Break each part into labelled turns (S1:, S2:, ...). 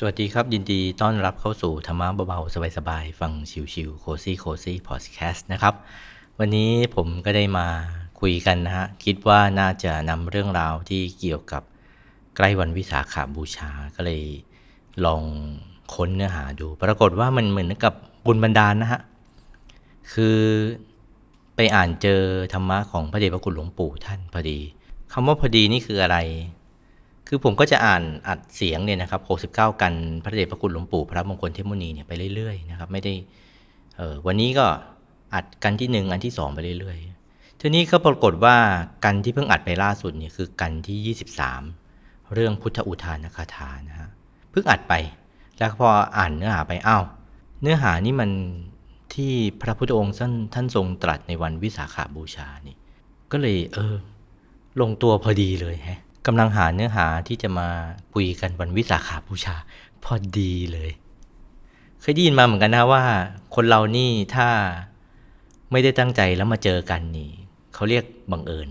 S1: สวัสดีครับ ยินดีต้อนรับเข้าสู่ธรรมะเบาๆ สบายๆ ฟังชิวๆโคซี่โคซี่พอดแคสต์นะครับ วันนี้ผมก็ได้มาคุยกันนะฮะ คิดว่าน่าจะนำเรื่องราวที่เกี่ยวกับใกล้วันวิสาขาบูชาก็เลยลองค้นเนื้อหาดู ปรากฏว่ามันเหมือนกับบุญบันดาลนะฮะ คือไปอ่านเจอธรรมะของพระเดชพระคุณหลวงปู่ท่านพอดีคำว่าพอดีนี่คืออะไร คือผมก็จะอ่านอัดเสียงเนี่ยนะครับ 69 กันพระเดชพระคุณหลวงปู่พระมงคลเทพมุนีเนี่ยไปเรื่อยๆนะครับไม่ได้เออวันนี้ก็อัดกันที่หนึ่งอันที่สองไปเรื่อยๆทีนี้ก็ปรากฏว่ากันที่เพิ่งอัดไปล่าสุดเนี่ยคือกันที่ 23 เรื่องพุทธอุทานคาถานะฮะเพิ่งอัดไปแล้วพออ่านเนื้อหาไปอ้าวเนื้อหานี่มันที่พระพุทธองค์ท่านท่านทรงตรัสในวันวิสาขาบูชานี่ ก็เลยเออ ลงตัวพอดีเลยฮะ กำลังหาเนื้อหาที่จะมาคุยกันวันวิสาขาบูชา พอดีเลย เคยได้ยินมาเหมือนกันนะว่า คนเรานี่ถ้าไม่ได้ตั้งใจแล้วมาเจอกันนี่เขาเรียกบังเอิญ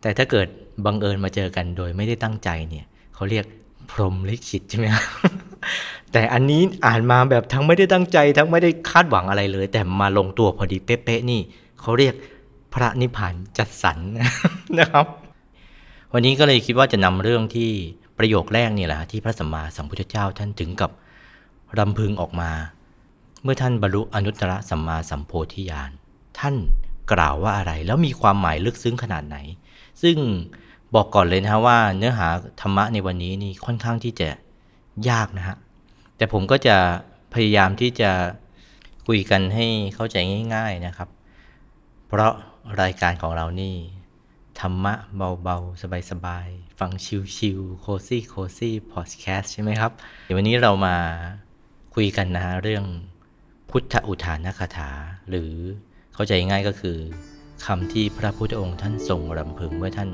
S1: แต่ถ้าเกิดบังเอิญมาเจอกันโดยไม่ได้ตั้งใจเนี่ยเขาเรียกพรหมลิขิตใช่ไหมครับแต่อันนี้อ่านมาแบบทั้งไม่ได้ตั้งใจ ทั้งไม่ได้คาดหวังอะไรเลย แต่มาลงตัวพอดีเป๊ะๆนี่เขาเรียกพระนิพพานจัดสรรนะครับ วันนี้ก็เลยคิดว่าจะนำเรื่องที่ประโยคแรกนี่แหละที่พระสัมมาสัมพุทธเจ้าท่านถึงกับรำพึงออกมา เมื่อท่านบรรลุอนุตตรสัมมาสัมโพธิญาณท่านกล่าวว่าอะไร แล้วมีความหมายลึกซึ้งขนาดไหน ซึ่งบอกก่อนเลยนะฮะว่าเนื้อหาธรรมะในวันนี้นี่ค่อนข้างที่จะยากนะฮะแต่ผมก็จะพยายามที่จะคุยกันให้เข้าใจง่าย ๆนะครับ เพราะรายการของเรานี่ ธรรมะเบาๆ สบายๆ ฟัง chill ๆ Cozy Cozy Podcast ใช่ไหมครับ เดี๋ยววันนี้เรามาคุยกันนะฮะเรื่องพุทธอุทานคาถา หรือเข้าใจง่ายก็คือคำที่พระพุทธองค์ท่านทรงรำพึงเมื่อท่าน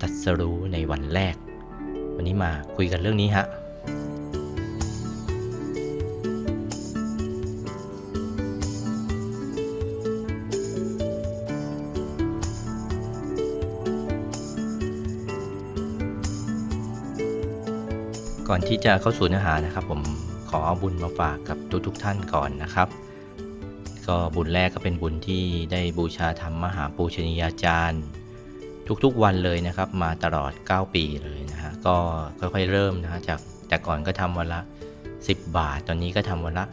S1: ตรัสรู้ในวันแรก วันนี้มาคุยกันเรื่องนี้ฮะ ก่อนที่จะเข้าสู่เนื้อหานะครับ ผมขอเอาบุญมาฝากกับทุกๆทท่านก่อนนะครับ ก็บุญแรกก็เป็นบุญที่ได้บูชาธรรมมหาปูชนียาจารย์ ทุกๆวันเลยนะครับ มาตลอด 9 ปีเลยนะฮะก็ค่อยๆเริ่มนะฮะจากแต่ก่อนก็ทำวันละ 10 บาท ตอนนี้ก็ทำวันละ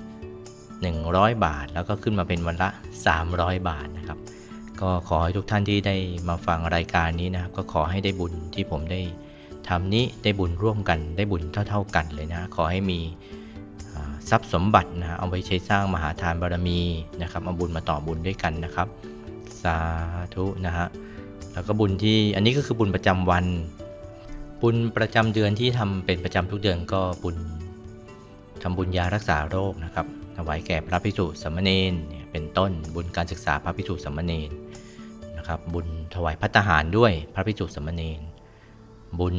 S1: 100 บาท แล้วก็ขึ้นมาเป็นวันละ 300 บาทนะครับ ก็ขอให้ทุกท่านที่ได้มาฟังรายการนี้นะครับ ก็ขอให้ได้บุญที่ผมได้ ทำนี้ได้บุญร่วมกันได้บุญเท่า ๆกันเลยนะ ขอให้มีทรัพย์สมบัตินะเอาไว้ใช้สร้างมหาทานบารมีนะครับเอาบุญมาต่อบุญด้วยกันนะครับ สาธุนะฮะแล้วก็บุญที่อันนี้ก็คือบุญประจำวัน บุญประจำเดือนที่ทำเป็นประจำทุกเดือนก็บุญทำบุญยารักษาโรคนะครับถวายแก่พระภิกษุสามเณรเนี่ยเป็นต้นบุญการศึกษาพระภิกษุสามเณรนะครับบุญถวายพัตตาหารด้วยพระภิกษุสามเณร บุญ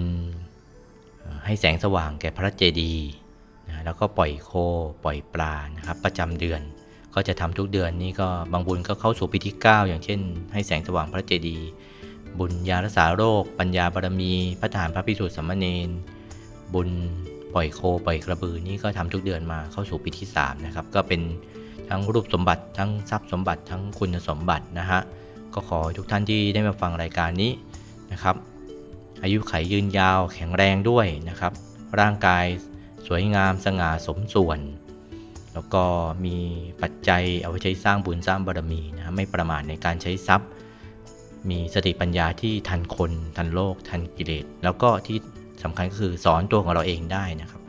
S1: ให้แสงสว่างแก่พระเจดีย์นะแล้วก็ปล่อยโค ปล่อยปลานะครับ ประจำเดือน ก็จะทำทุกเดือนนี้ก็บางบุญก็เข้าสู่ปีที่ 9 อย่างเช่น ให้แสงสว่างพระเจดีย์บุญยารักษาโรค ปัญญาบารมี พระทารพระพิสุทธิสมมเนนบุญปล่อยโคปล่อยกระบือนี่ก็ทำทุกเดือนมาเข้าสู่ปีที่3นะครับก็เป็นทั้งรูปสมบัติทั้งทรัพย์สมบัติทั้งคุณสมบัตินะฮะก็ขอทุกท่านที่ได้มาฟังรายการนี้นะครับ อายุไขยืนยาวแข็งแรงด้วยนะครับ ร่างกายสวยงามสง่าสมส่วน แล้วก็มีปัจจัยเอาไว้ใช้สร้างบุญสร้างบารมีนะไม่ประมาทในการใช้ทรัพย์ มีสติปัญญาที่ทันคน ทันโลก ทันกิเลสแล้วก็ที่สำคัญก็คือสอนตัวของเราเองได้นะครับ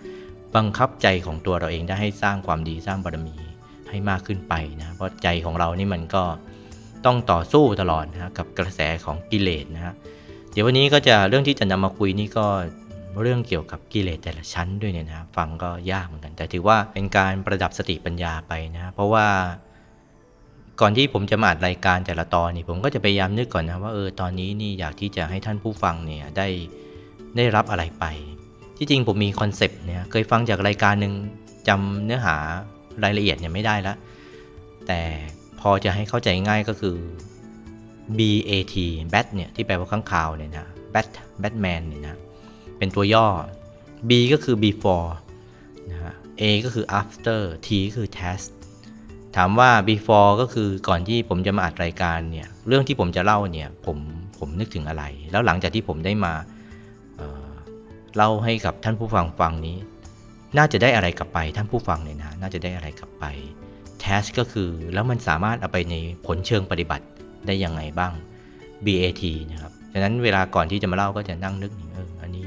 S1: บังคับใจของตัวเราเองได้ให้สร้างความดีสร้างบารมีให้มากขึ้นไปนะเพราะใจของเรานี่มันก็ต้องต่อสู้ตลอดนะกับกระแสของกิเลสนะฮะ เดี๋ยววันนี้ก็จะเรื่องที่จะนำมาคุยนี่ก็เรื่องเกี่ยวกับกิเลสแต่ละชั้นด้วยเนี่ยนะฟังก็ยากเหมือนกัน แต่ถือว่าเป็นการประดับสติปัญญาไปนะเพราะว่าก่อนที่ผมจะมาอัดรายการแต่ละตอนนี่ผมก็จะพยายามนึกก่อนนะว่าเออตอนนี้นี่อยากที่จะให้ท่านผู้ฟังเนี่ยได้ได้รับอะไรไป ที่จริงผมมีคอนเซปต์เนี่ยเคยฟังจากรายการหนึ่งจำเนื้อหารายละเอียดเนี่ยไม่ได้ละแต่พอจะให้เข้าใจง่ายก็คือ BAT Bat เนี่ยที่แปลว่าข้างข่าวเนี่ยนะ Bat Batman เนี่ยนะ เป็นตัวย่อ B ก็คือ before นะฮะ A ก็คือ after T ก็คือ test ถามว่า before ก็คือก่อนที่ผมจะมาอัดรายการเนี่ย เรื่องที่ผมจะเล่าเนี่ย ผม ผมนึกถึงอะไร แล้วหลังจากที่ผมได้มาเเล่าให้กับท่านผู้ฟังฟังนี้ น่าจะได้อะไรกลับไปท่านผู้ฟังเนี่ยนะ น่าจะได้อะไรกลับไป test ก็คือแล้วมันสามารถเอาไปในผลเชิงปฏิบัติ ได้ยังไงบ้าง BAT นะครับฉะนั้นเวลาก่อนที่จะมาเล่าก็จะนั่งนึกเอออันนี้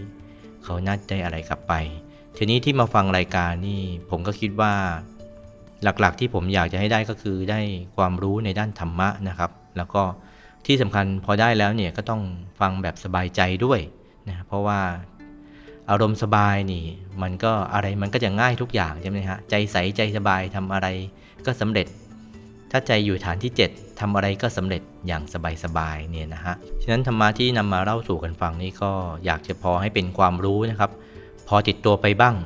S1: เขาน่าได้อะไรกลับไป ทีนี้ที่มาฟังรายการนี่ผมก็คิดว่า หลักๆที่ผมอยากจะให้ได้ก็คือได้ความรู้ในด้านธรรมะนะครับ แล้วก็ที่สำคัญพอได้แล้วเนี่ยก็ต้องฟังแบบสบายใจด้วยนะเพราะว่าอารมณ์สบายนี่มันก็อะไรมันก็จะง่ายทุกอย่างใช่ไหมฮะใจใสใจสบายทำอะไรก็สำเร็จ ถ้าใจอยู่ฐานที่ 7ทำอะไรก็สำเร็จอย่างสบายๆเนี่ยนะฮะ ฉะนั้นธรรมะที่นำมาเล่าสู่กันฟังนี่ก็อยากจะพอให้เป็นความรู้นะครับ พอติดตัวไปบ้าง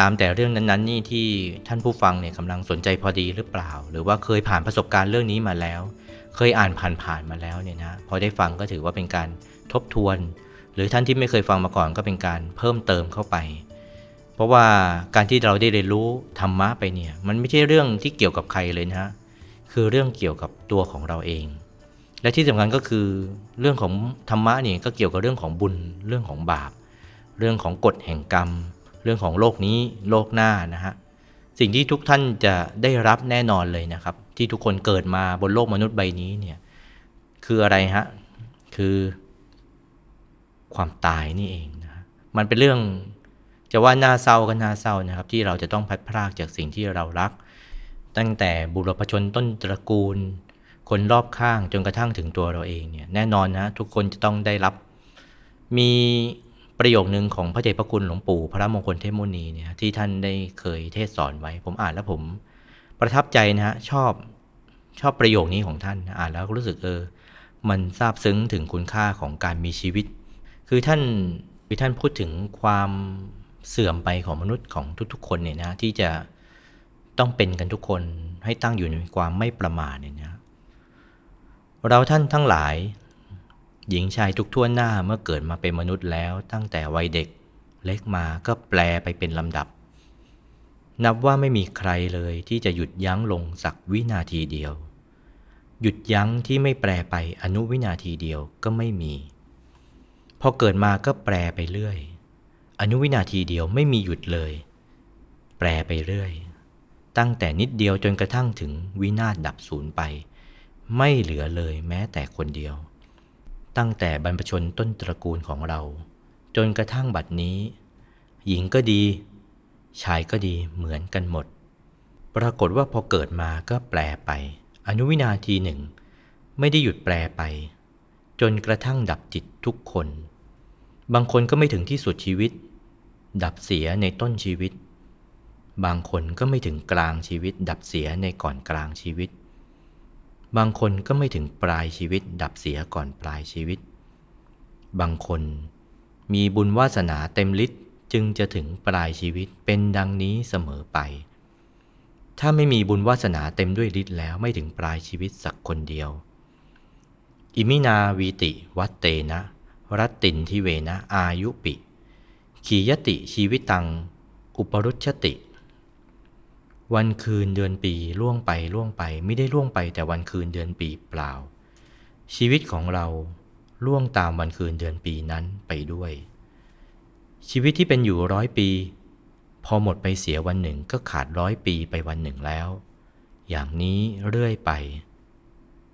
S1: ตามแต่เรื่องนั้นๆ นี่ที่ท่านผู้ฟังเนี่ยกำลังสนใจพอดีหรือเปล่า หรือว่าเคยผ่านประสบการณ์เรื่องนี้มาแล้ว เคยอ่านผ่านๆมาแล้วเนี่ยนะ พอได้ฟังก็ถือว่าเป็นการทบทวน หรือท่านที่ไม่เคยฟังมาก่อนก็เป็นการเพิ่มเติมเข้าไปเพราะว่าการที่เราได้เรียนรู้ธรรมะไปเนี่ย มันไม่ใช่เรื่องที่เกี่ยวกับใครเลยนะฮะ คือเรื่องเกี่ยวกับตัวของเราเอง และที่สำคัญก็คือเรื่องของธรรมะนี่ก็เกี่ยวกับเรื่องของบุญ เรื่องของบาป เรื่องของกฎแห่งกรรม เรื่องของโลกนี้โลกหน้านะฮะสิ่งที่ทุกท่านจะได้รับแน่นอนเลยนะครับ ที่ทุกคนเกิดมาบนโลกมนุษย์ใบนี้เนี่ยคืออะไรฮะคือความตายนี่เองนะมันเป็นเรื่องจะว่าน่าเศร้าก็น่าเศร้านะครับ ที่เราจะต้องพัดพรากจากสิ่งที่เรารัก ตั้งแต่บุรพชนต้นตระกูล คนรอบข้างจนกระทั่งถึงตัวเราเองเนี่ยแน่นอนนะทุกคนจะต้องได้รับ มีประโยคนึงของพระเดชพระคุณหลวงปู่พระมงคลเทพมุนีเนี่ยที่ท่านได้เคยเทศสอนไว้ ผมอ่านแล้วผม ประทับใจนะฮะชอบชอบประโยคนี้ของท่านอ่านแล้วรู้สึกเออ มันซาบซึ้งถึงคุณค่าของการมีชีวิต คือท่านคือท่านพูดถึงความเสื่อมไปของมนุษย์ของทุกๆ คนเนี่ยนะที่จะ ต้องเป็นกันทุกคนให้ตั้งอยู่ในความไม่ประมาทเนี่ยนะเราท่านทั้งหลาย หญิงชายทุกทั่วหน้าเมื่อเกิดมาเป็นมนุษย์แล้ว ตั้งแต่วัยเด็กเล็กมาก็แปลไปเป็นลำดับ นับว่าไม่มีใครเลยที่จะหยุดยั้งลงสักวินาทีเดียว หยุดยั้งที่ไม่แปลไปอนุวินาทีเดียวก็ไม่มีพอเกิดมาก็แปลไปเรื่อย อนุวินาทีเดียวไม่มีหยุดเลย แปลไปเรื่อย ตั้งแต่นิดเดียวจนกระทั่งถึงวินาศดับสูญไป ไม่เหลือเลยแม้แต่คนเดียว ตั้งแต่บรรพชนต้นตระกูลของเรา จนกระทั่งบัดนี้ หญิงก็ดี ชายก็ดีเหมือนกันหมด ปรากฏว่าพอเกิดมาก็แปลไป อนุวินาทีหนึ่ง ไม่ได้หยุดแปลไป จนกระทั่งดับจิตทุกคน บางคนก็ไม่ถึงที่สุดชีวิต ดับเสียในต้นชีวิต บางคนก็ไม่ถึงกลางชีวิตดับเสียในก่อนกลางชีวิต บางคนก็ไม่ถึงปลายชีวิตดับเสียก่อนปลายชีวิต บางคนมีบุญวาสนาเต็มฤทธิ์จึงจะถึงปลายชีวิตเป็นดังนี้เสมอไป ถ้าไม่มีบุญวาสนาเต็มด้วยฤทธิ์แล้วไม่ถึงปลายชีวิตสักคนเดียว อิมินาวีติวัตเตนะ รัตตินทิเวนะอายุปิ ขียติชีวิตัง อุปรุชติ วันคืนเดือนปีล่วงไปล่วงไปไม่ได้ล่วงไปแต่วันคืนเดือนปีเปล่า ชีวิตของเราล่วงตามวันคืนเดือนปีนั้นไปด้วย ชีวิตที่เป็นอยู่ร้อยปี พอหมดไปเสียวันหนึ่งก็ขาดร้อยปีไปวันหนึ่งแล้ว อย่างนี้เรื่อยไป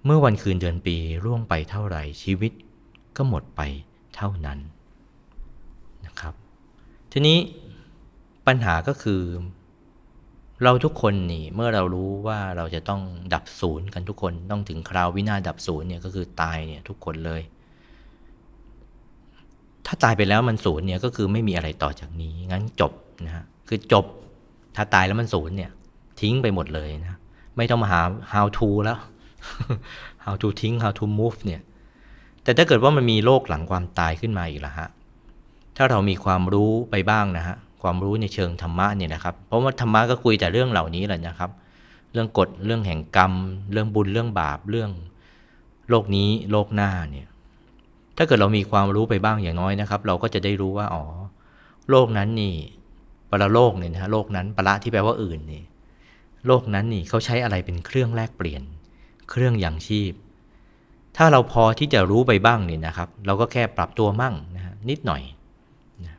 S1: เมื่อวันคืนเดือนปีล่วงไปเท่าไหร่ชีวิตก็หมดไปเท่านั้นนะครับ ทีนี้ปัญหาก็คือ เราทุกคนนี่เมื่อเรารู้ว่าเราจะต้องดับศูนย์กันทุกคนต้องถึงคราววินาดับศูนย์เนี่ยก็คือตายเนี่ยทุกคนเลย ถ้าตายไปแล้วมันศูนย์เนี่ยก็คือไม่มีอะไรต่อจากนี้งั้นจบนะฮะคือจบถ้าตายแล้วมันศูนย์เนี่ยทิ้งไปหมดเลยนะไม่ต้องมาหา how to แล้ว how to ทิ้ง how to move เนี่ยแต่ถ้าเกิดว่ามันมีโลกหลังความตายขึ้นมาอีกละฮะถ้าเรามีความรู้ไปบ้างนะฮะ ความรู้ในเชิงธรรมะเนี่ยนะครับ เพราะว่าธรรมะก็คุยแต่เรื่องเหล่านี้แหละนะครับ เรื่องกฎเรื่องแห่งกรรม เรื่องบุญเรื่องบาปเรื่องโลกนี้โลกหน้าเนี่ยถ้าเกิดเรามีความรู้ไปบ้างอย่างน้อยนะครับ เราก็จะได้รู้ว่าอ๋อโลกนั้นนี่ปรโลกเนี่ยนะฮะโลกนั้นปรละที่แปลว่าอื่นนี่โลกนั้นนี่เขาใช้อะไรเป็นเครื่องแลกเปลี่ยน เครื่องอยังชีพ ถ้าเราพอที่จะรู้ไปบ้างเนี่ยนะครับ เราก็แค่ปรับตัวมั่งนะฮะนิดหน่อย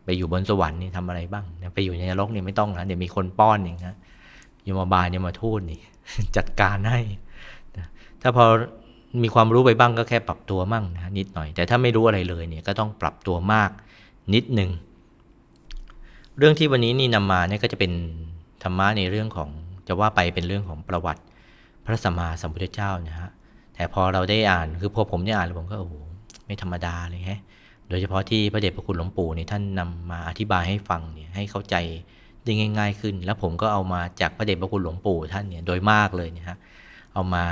S1: ไปอยู่บนสวรรค์นี่ทำอะไรบ้างนะไปอยู่ในนรกนี่ไม่ต้องนะเดี๋ยวมีคนป้อนเองนะยมบาลยมาทูตนี่จัดการให้นะถ้าพอมีความรู้ไปบ้างก็แค่ปรับตัวมั่งนะนิดหน่อย แต่ถ้าไม่รู้อะไรเลยเนี่ยก็ต้องปรับตัวมากนิดหนึ่งเรื่องที่วันนี้นี่นำมาเนี่ยก็จะเป็นธรรมะในเรื่องของจะว่าไปเป็นเรื่องของประวัติพระสัมมาสัมพุทธเจ้านะฮะแต่พอเราได้อ่านคือพอผมได้อ่านผมก็โอ้โหไม่ธรรมดาเลยฮะ โดยเฉพาะที่พระเดชพระคุณหลวงปู่เนี่ยท่านนำมาอธิบายให้ฟังเนี่ยให้เข้าใจได้ง่าย ๆ ขึ้น แล้วผมก็เอามาจากพระเดชพระคุณหลวงปู่ท่านเนี่ยโดยมากเลยเนี่ยฮะเอามา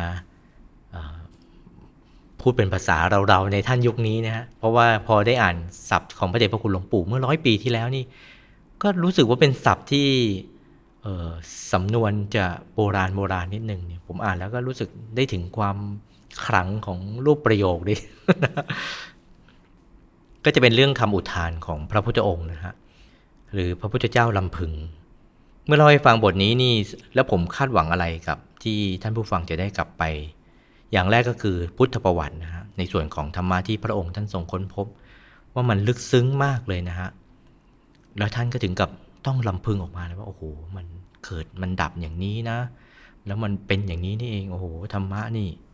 S1: พูดเป็นภาษาเราๆในท่านยุคนี้นะฮะเพราะว่าพอได้อ่านศัพท์ของพระเดชพระคุณหลวงปู่เมื่อร้อยปีที่แล้วนี่ ก็รู้สึกว่าเป็นศัพท์ที่สำนวนจะโบราณโบราณนิดนึงเนี่ยผมอ่านแล้วก็รู้สึกได้ถึงความขลังของรูปประโยคดิ ก็จะเป็นเรื่องคำอุทานของพระพุทธองค์นะฮะหรือพระพุทธเจ้าลำพึง เมื่อเราให้ฟังบทนี้นี่แล้วผมคาดหวังอะไรกับที่ท่านผู้ฟังจะได้กลับไป อย่างแรกก็คือพุทธประวัตินะฮะในส่วนของธรรมะที่พระองค์ท่านทรงค้นพบ ว่ามันลึกซึ้งมากเลยนะฮะแล้วท่านก็ถึงกับต้องลำพึงออกมาเลยว่าโอ้โหมันเกิดมันดับอย่างนี้นะ แล้วมันเป็นอย่างนี้นี่เองโอ้โหธรรมะนี่นี่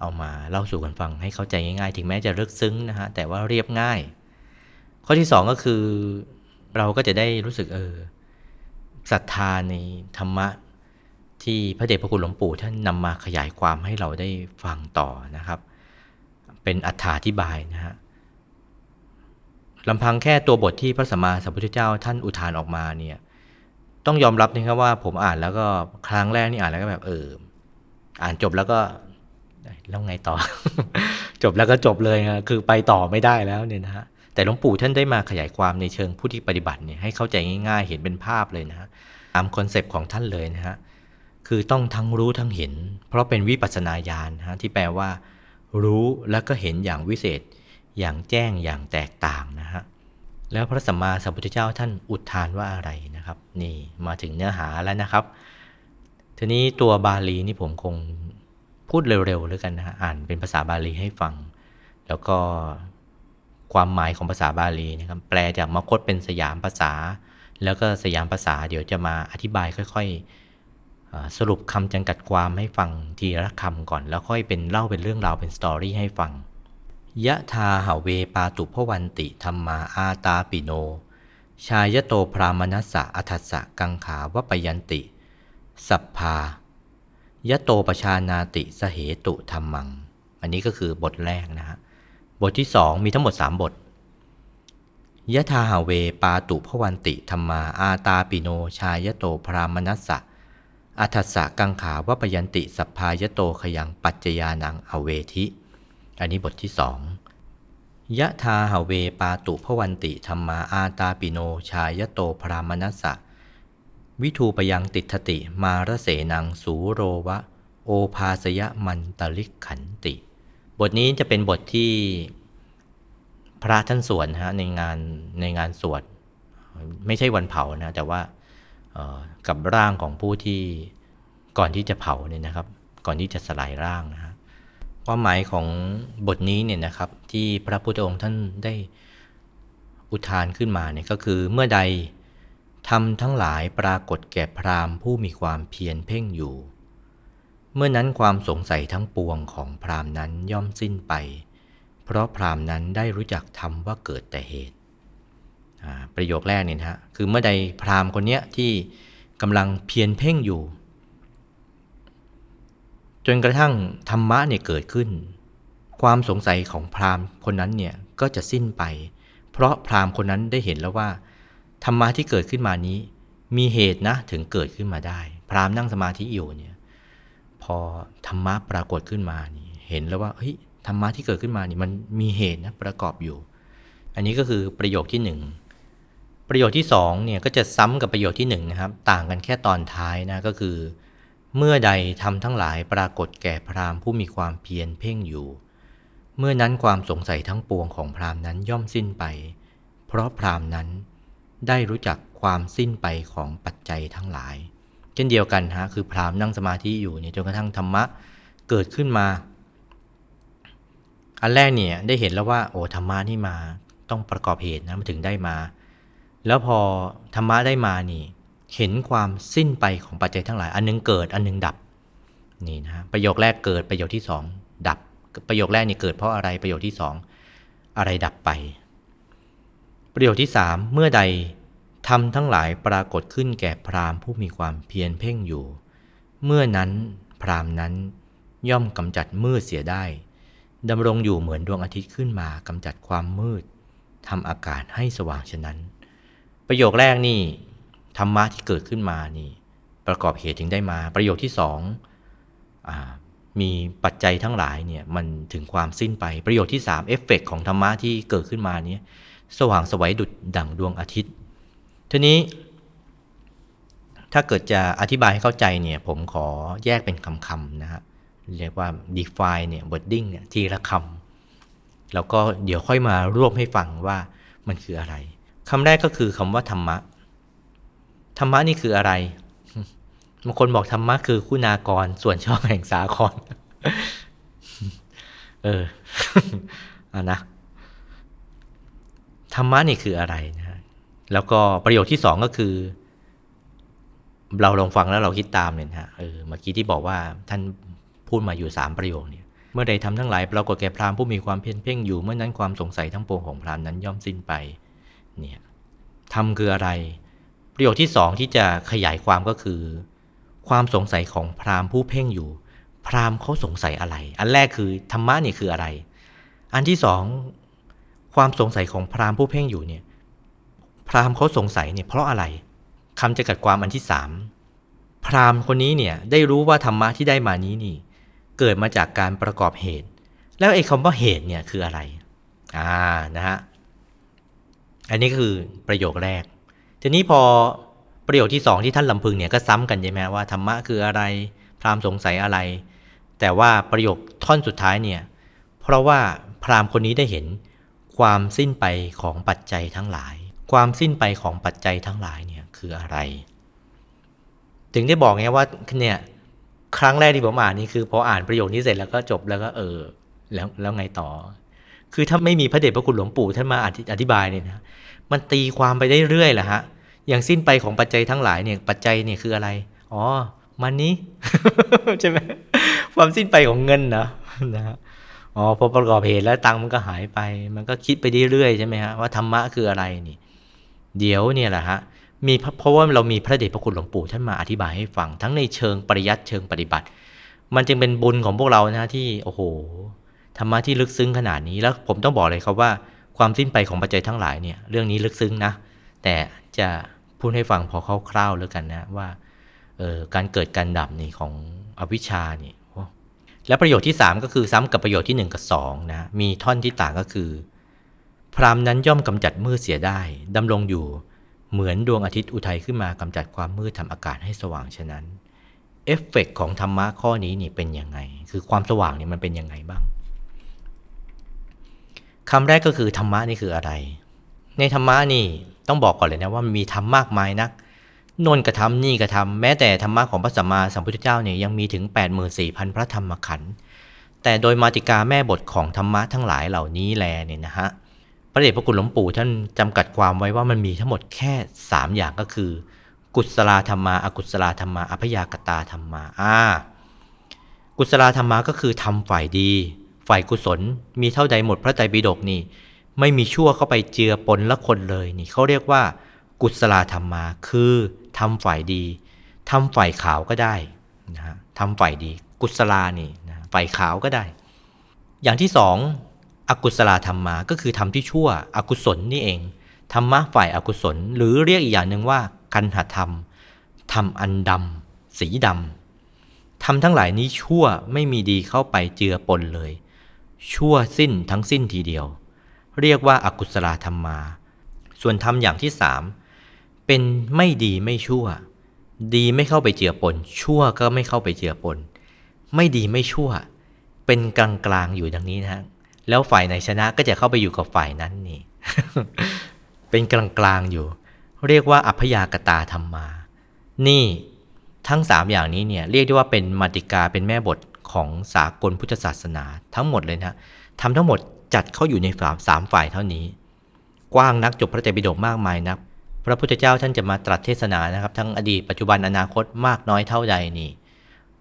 S1: เอามาเล่าสู่กันฟังให้เข้าใจง่ายๆ ถึงแม้จะลึกซึ้งนะฮะแต่ว่าเรียบง่าย ข้อที่สองก็คือเราก็จะได้รู้สึกเออศรัทธาในธรรมะที่พระเดชพระคุณหลวงปู่ท่านนำมาขยายความให้เราได้ฟังต่อนะครับ เป็นอัธาธิบายนะฮะลำพังแค่ตัวบทที่พระสัมมาสัมพุทธเจ้าท่านอุทานออกมาเนี่ยต้องยอมรับนะครับว่าผมอ่านแล้วก็ครั้งแรกนี่อ่านแล้วก็แบบเอออ่านจบแล้วก็ แล้วไงต่อ จบแล้วก็จบเลยนะคือไปต่อไม่ได้แล้วเนี่ยนะฮะแต่หลวงปู่ท่านได้มาขยายความในเชิงผู้ที่ปฏิบัติเนี่ยให้เข้าใจง่ายๆ เห็นเป็นภาพเลยนะฮะตามคอนเซปต์ของท่านเลยนะฮะคือต้องทั้งรู้ทั้งเห็น เพราะเป็นวิปัสสนาญาณนะที่แปลว่า รู้แล้วก็เห็นอย่างวิเศษ อย่างแจ้งอย่างแตกต่างนะฮะแล้วพระสัมมาสัมพุทธเจ้าท่านอุทานว่าอะไรนะครับ นี่มาถึงเนื้อหาแล้วนะครับ ทีนี้ตัวบาลีนี่ผมคง พูดเร็วๆแล้วกันนะฮะอ่านเป็นภาษาบาลีให้ฟัง แล้วก็ความหมายของภาษาบาลีนะครับแปลจากมคตเป็นสยามภาษา แล้วก็สยามภาษาเดี๋ยวจะมาอธิบายค่อยๆ สรุปคำจำกัดความให้ฟังทีละคำก่อน แล้วค่อยเป็นเล่าเป็นเรื่องราวเป็นสตอรี่ให้ฟังยะทาหาเวปาตุพวันติธรรมาอาตาปิโน ชายโตพรามนัสสะอัฏสะกังขาวปยันติ สัพพา ยะโตปชานาติสเหตุธรรมัง อันนี้ก็คือบทแรกนะฮะ บทที่สองมีทั้งหมดสามบท ยะทาหาเวปาตุพวันติธรรมาอาตาปิโนชายโตพรามนัสสะอัฏสะกังขาวปยันติสัพพายโตขยังปัจจยานังอเวทิ อันนี้บทที่สองยะทาหาเวปาตุพวันติธรรมาอาตาปิโนชายโตพรามนัสสะ วิทูปยังติทติมารเสนังสูโรวะ โอภาสยมันตลิกขันติ บทนี้จะเป็นบทที่พระท่านสวดฮะในงานในงานสวด ไม่ใช่วันเผานะ แต่ว่ากับร่างของผู้ที่ก่อนที่จะเผาเนี่ยนะครับ ก่อนที่จะสลายร่างนะฮะความหมายของบทนี้เนี่ยนะครับ ที่พระพุทธองค์ท่านได้อุทานขึ้นมาเนี่ยก็คือเมื่อใด ทำทั้งหลายปรากฏแก่พราหมณ์ผู้มีความเพียรเพ่งอยู่ เมื่อนั้นความสงสัยทั้งปวงของพราหมณ์นั้นย่อมสิ้นไป เพราะพราหมณ์นั้นได้รู้จักธรรมว่าเกิดแต่เหตุ ประโยคแรกเนี่ยนะฮะคือเมื่อใดพราหมณ์คนเนี้ยที่กำลังเพียรเพ่งอยู่ จนกระทั่งธรรมะเนี่ยเกิดขึ้น ความสงสัยของพราหมณ์คนนั้นเนี่ยก็จะสิ้นไป เพราะพราหมณ์คนนั้นได้เห็นแล้วว่า ธรรมะที่เกิดขึ้นมานี้ มีเหตุนะถึงเกิดขึ้นมาได้ พราหมณ์นั่งสมาธิอยู่เนี่ยพอธรรมะปรากฏขึ้นมานี่เห็นแล้วว่าเฮ้ยธรรมะที่เกิดขึ้นมานี่มันมีเหตุนะประกอบอยู่ อันนี้ก็คือประโยคที่หนึ่งประโยคที่สองเนี่ยก็จะซ้ำกับประโยคที่หนึ่งนะครับ ต่างกันแค่ตอนท้ายนะก็คือ เมื่อใดทำทั้งหลายปรากฏแก่พราหมณ์ผู้มีความเพียรเพ่งอยู่ เมื่อนั้นความสงสัยทั้งปวงของพราหมณ์นั้นย่อมสิ้นไป เพราะพราหมณ์นั้น ได้รู้จักความสิ้นไปของปัจจัยทั้งหลาย เช่นเดียวกันฮะคือพรามนั่งสมาธิอยู่เนี่ยจนกระทั่งธรรมะเกิดขึ้นมา อันแรกเนี่ยได้เห็นแล้วว่าโอ้ธรรมะนี่มาต้องประกอบเหตุนะมันถึงได้มา แล้วพอธรรมะได้มานี่ เห็นความสิ้นไปของปัจจัยทั้งหลาย อันนึงเกิดอันนึงดับนี่นะประโยคแรกเกิดประโยคที่สองดับ ประโยคแรกนี่เกิดเพราะอะไรประโยคที่สองอะไรดับไป ประโยคที่สามเมื่อใดทำทั้งหลายปรากฏขึ้นแก่พราหมณ์ผู้มีความเพียรเพ่งอยู่ เมื่อนั้นพราหมณ์นั้นย่อมกำจัดมืดเสียได้ดำรงอยู่เหมือนดวงอาทิตย์ขึ้นมากำจัดความมืดทำอากาศให้สว่างฉะนั้น ประโยคแรกนี่ธรรมะที่เกิดขึ้นมานี่ประกอบเหตุถึงได้มา ประโยคที่สองอมีปัจจัยทั้งหลายเนี่ยมันถึงความสิ้นไปประโยคที่สามเอฟเฟกของธรรมะที่เกิดขึ้นมานี้ สว่างสวัยดุดดั่งดวงอาทิตย์ ทีนี้ ถ้าเกิดจะอธิบายให้เข้าใจเนี่ย ผมขอแยกเป็นคำๆนะฮะเรียกว่า define เนี่ย wording เนี่ยทีละคำแล้วก็เดี๋ยวค่อยมารวบให้ฟังว่ามันคืออะไรคำแรกก็คือคำว่าธรรมะ ธรรมะนี่คืออะไรบางคนบอกธรรมะคือคุณากร ส่วนชอบแห่งสาคร เอออะนะ ธรรมะนี่คืออะไรนะ แล้วก็ประโยคที่สองก็คือ เราลองฟังแล้วเราคิดตามเนี่ยนะเออเมื่อกี้ที่บอกว่าท่านพูดมาอยู่สามประโยคเนี่ยเมื่อใดทำทั้งหลายปรากฏแก่พราหมณ์ผู้มีความเพียรเพ่งอยู่เมื่อนั้นความสงสัยทั้งปวงของพราหมณ์นั้นย่อมสิ้นไปเนี่ยทำคืออะไร ประโยคที่สองที่จะขยายความก็คือ ความสงสัยของพราหมณ์ผู้เพ่งอยู่ พราหมณ์เขาสงสัยอะไร อันแรกคือธรรมะนี่คืออะไร อันที่สอง ความสงสัยของพราหมณ์ผู้เพ่งอยู่เนี่ยพราหมณ์เขาสงสัยเนี่ยเพราะอะไรคำจะกัดความอันที่สามพราหมณ์คนนี้เนี่ยได้รู้ว่าธรรมะที่ได้มานี้นี่ เกิดมาจากการประกอบเหตุ แล้วไอ้คำว่าเหตุเนี่ยคืออะไร อ่านะฮะอันนี้คือประโยคแรก ทีนี้พอประโยคที่สองที่ท่านลำพึงเนี่ยก็ซ้ำกันใช่ไหมว่าธรรมะคืออะไร พราหมณ์สงสัยอะไร แต่ว่าประโยคท่อนสุดท้ายเนี่ย เพราะว่าพราหมณ์คนนี้ได้เห็น ความสิ้นไปของปัจจัยทั้งหลาย ความสิ้นไปของปัจจัยทั้งหลายเนี่ยคืออะไร ถึงได้บอกไงว่าเนี่ยครั้งแรกที่ผมอ่านนี่คือพออ่านประโยคนี้เสร็จแล้วก็จบแล้วก็เออ แล้วแล้วไงต่อ คือถ้าไม่มีพระเดชพระคุณหลวงปู่ท่านมาอธิบายเนี่ยนะมันตีความไปได้เรื่อยแหละฮะอย่างสิ้นไปของปัจจัยทั้งหลายเนี่ยปัจจัยเนี่ยคืออะไร อ๋อ มันนี้ใช่ไหมความสิ้นไปของเงินนะนะฮะ อ๋อพอประกอบเหตุแล้วตังมันก็หายไป มันก็คิดไปเรื่อยๆใช่ไหมฮะว่าธรรมะคืออะไรนี่ เดี๋ยวเนี่ยแหละฮะมีเพราะว่าเรามีพระเดชพระคุณหลวงปู่ท่านมาอธิบายให้ฟังทั้งในเชิงปริยัติเชิงปฏิบัติ มันจึงเป็นบุญของพวกเรานะที่โอ้โหธรรมะที่ลึกซึ้งขนาดนี้แล้วผมต้องบอกเลยครับว่าความสิ้นไปของปัจจัยทั้งหลายเนี่ยเรื่องนี้ลึกซึ้งนะ แต่จะพูดให้ฟังพอคร่าวๆแล้วกันนะว่าออการเกิดการดับนี่ของอวิชชานี่ และประโยชน์ที่ 3 ก็คือซ้ำกับประโยชน์ที่ 1 กับ2นะมีท่อนที่ต่างก็คือ พรามนั้นย่อมกำจัดมืดเสียได้ดำรงอยู่เหมือนดวงอาทิตย์อุทัยขึ้นมากำจัดความมืดทำอากาศให้สว่างฉะนั้นเอฟเฟกของธรรมะข้อนี้นี่เป็นยังไง คือความสว่างนี่มันเป็นยังไงบ้างคำแรกก็คือธรรมะนี่คืออะไร ในธรรมะนี่ต้องบอกก่อนเลยนะว่ามีธรรมมากมายนัก นนกระทำนี่กระทำแม้แต่ธรรมะของพระสัมมาสัมพุทธเจ้าเนี่ยยังมีถึง 84,000 พระธรรมขันธ์แต่โดยมาติกาแม่บทของธรรมะทั้งหลายเหล่านี้แลเนี่ยนะฮะพระเดชพระคุณหลวงปู่ท่านจำกัดความไว้ว่ามันมีทั้งหมดแค่ 3 อย่างก็คือ กุศลธรรมาอากุศลธรรมาอภยากตาธรรมาอ่ากุศลธรรมาก็คือทำฝ่ายดี ฝ่ายกุศล มีเท่าใดหมดพระไตรปิฎกนี่ ไม่มีชั่วเข้าไปเจือปนละคนเลยนี่เขาเรียกว่า กุศลธรรมาคือ ทำฝ่ายดีทำฝ่ายขาวก็ได้นะฮะทำฝ่ายดีกุศลานี่นะฝ่ายขาวก็ได้ อย่างที่สองอกุศลธรรมาก็คือทำที่ชั่วอกุศลนี่เองธรรมะฝ่ายอากุศล หรือเรียกอีกอย่างหนึ่งว่ากันหธรรมทำอันดำสีดำทำทั้งหลายนี้ชั่วไม่มีดีเข้าไปเจือปนเลย ชั่วสิ้นทั้งสิ้นทีเดียว เรียกว่าอากุศลธรรมมา ส่วนทำอย่างที่สาม เป็นไม่ดีไม่ชั่ว ดีไม่เข้าไปเจือปน ชั่วก็ไม่เข้าไปเจือปน ไม่ดีไม่ชั่ว เป็นกลางกลางอยู่ดังนี้นะแล้วฝ่ายไหนชนะก็จะเข้าไปอยู่กับฝ่ายนั้นนี่ เป็นกลางกลางอยู่ เรียกว่าอัพยากตาธรรมมา นี่ทั้ง 3 อย่างนี้เนี่ยเรียกได้ว่าเป็นมาติกาเป็นแม่บทของสากลพุทธศาสนาทั้งหมดเลยนะทำทั้งหมดจัดเข้าอยู่ในสามสามฝ่ายเท่านี้ กว้างนักจบพระเจ้าปิฎกมากมายนัก พระพุทธเจ้าท่านจะมาตรัสเทศนานะครับ ทั้งอดีตปัจจุบันอนาคตมากน้อยเท่าใดนี่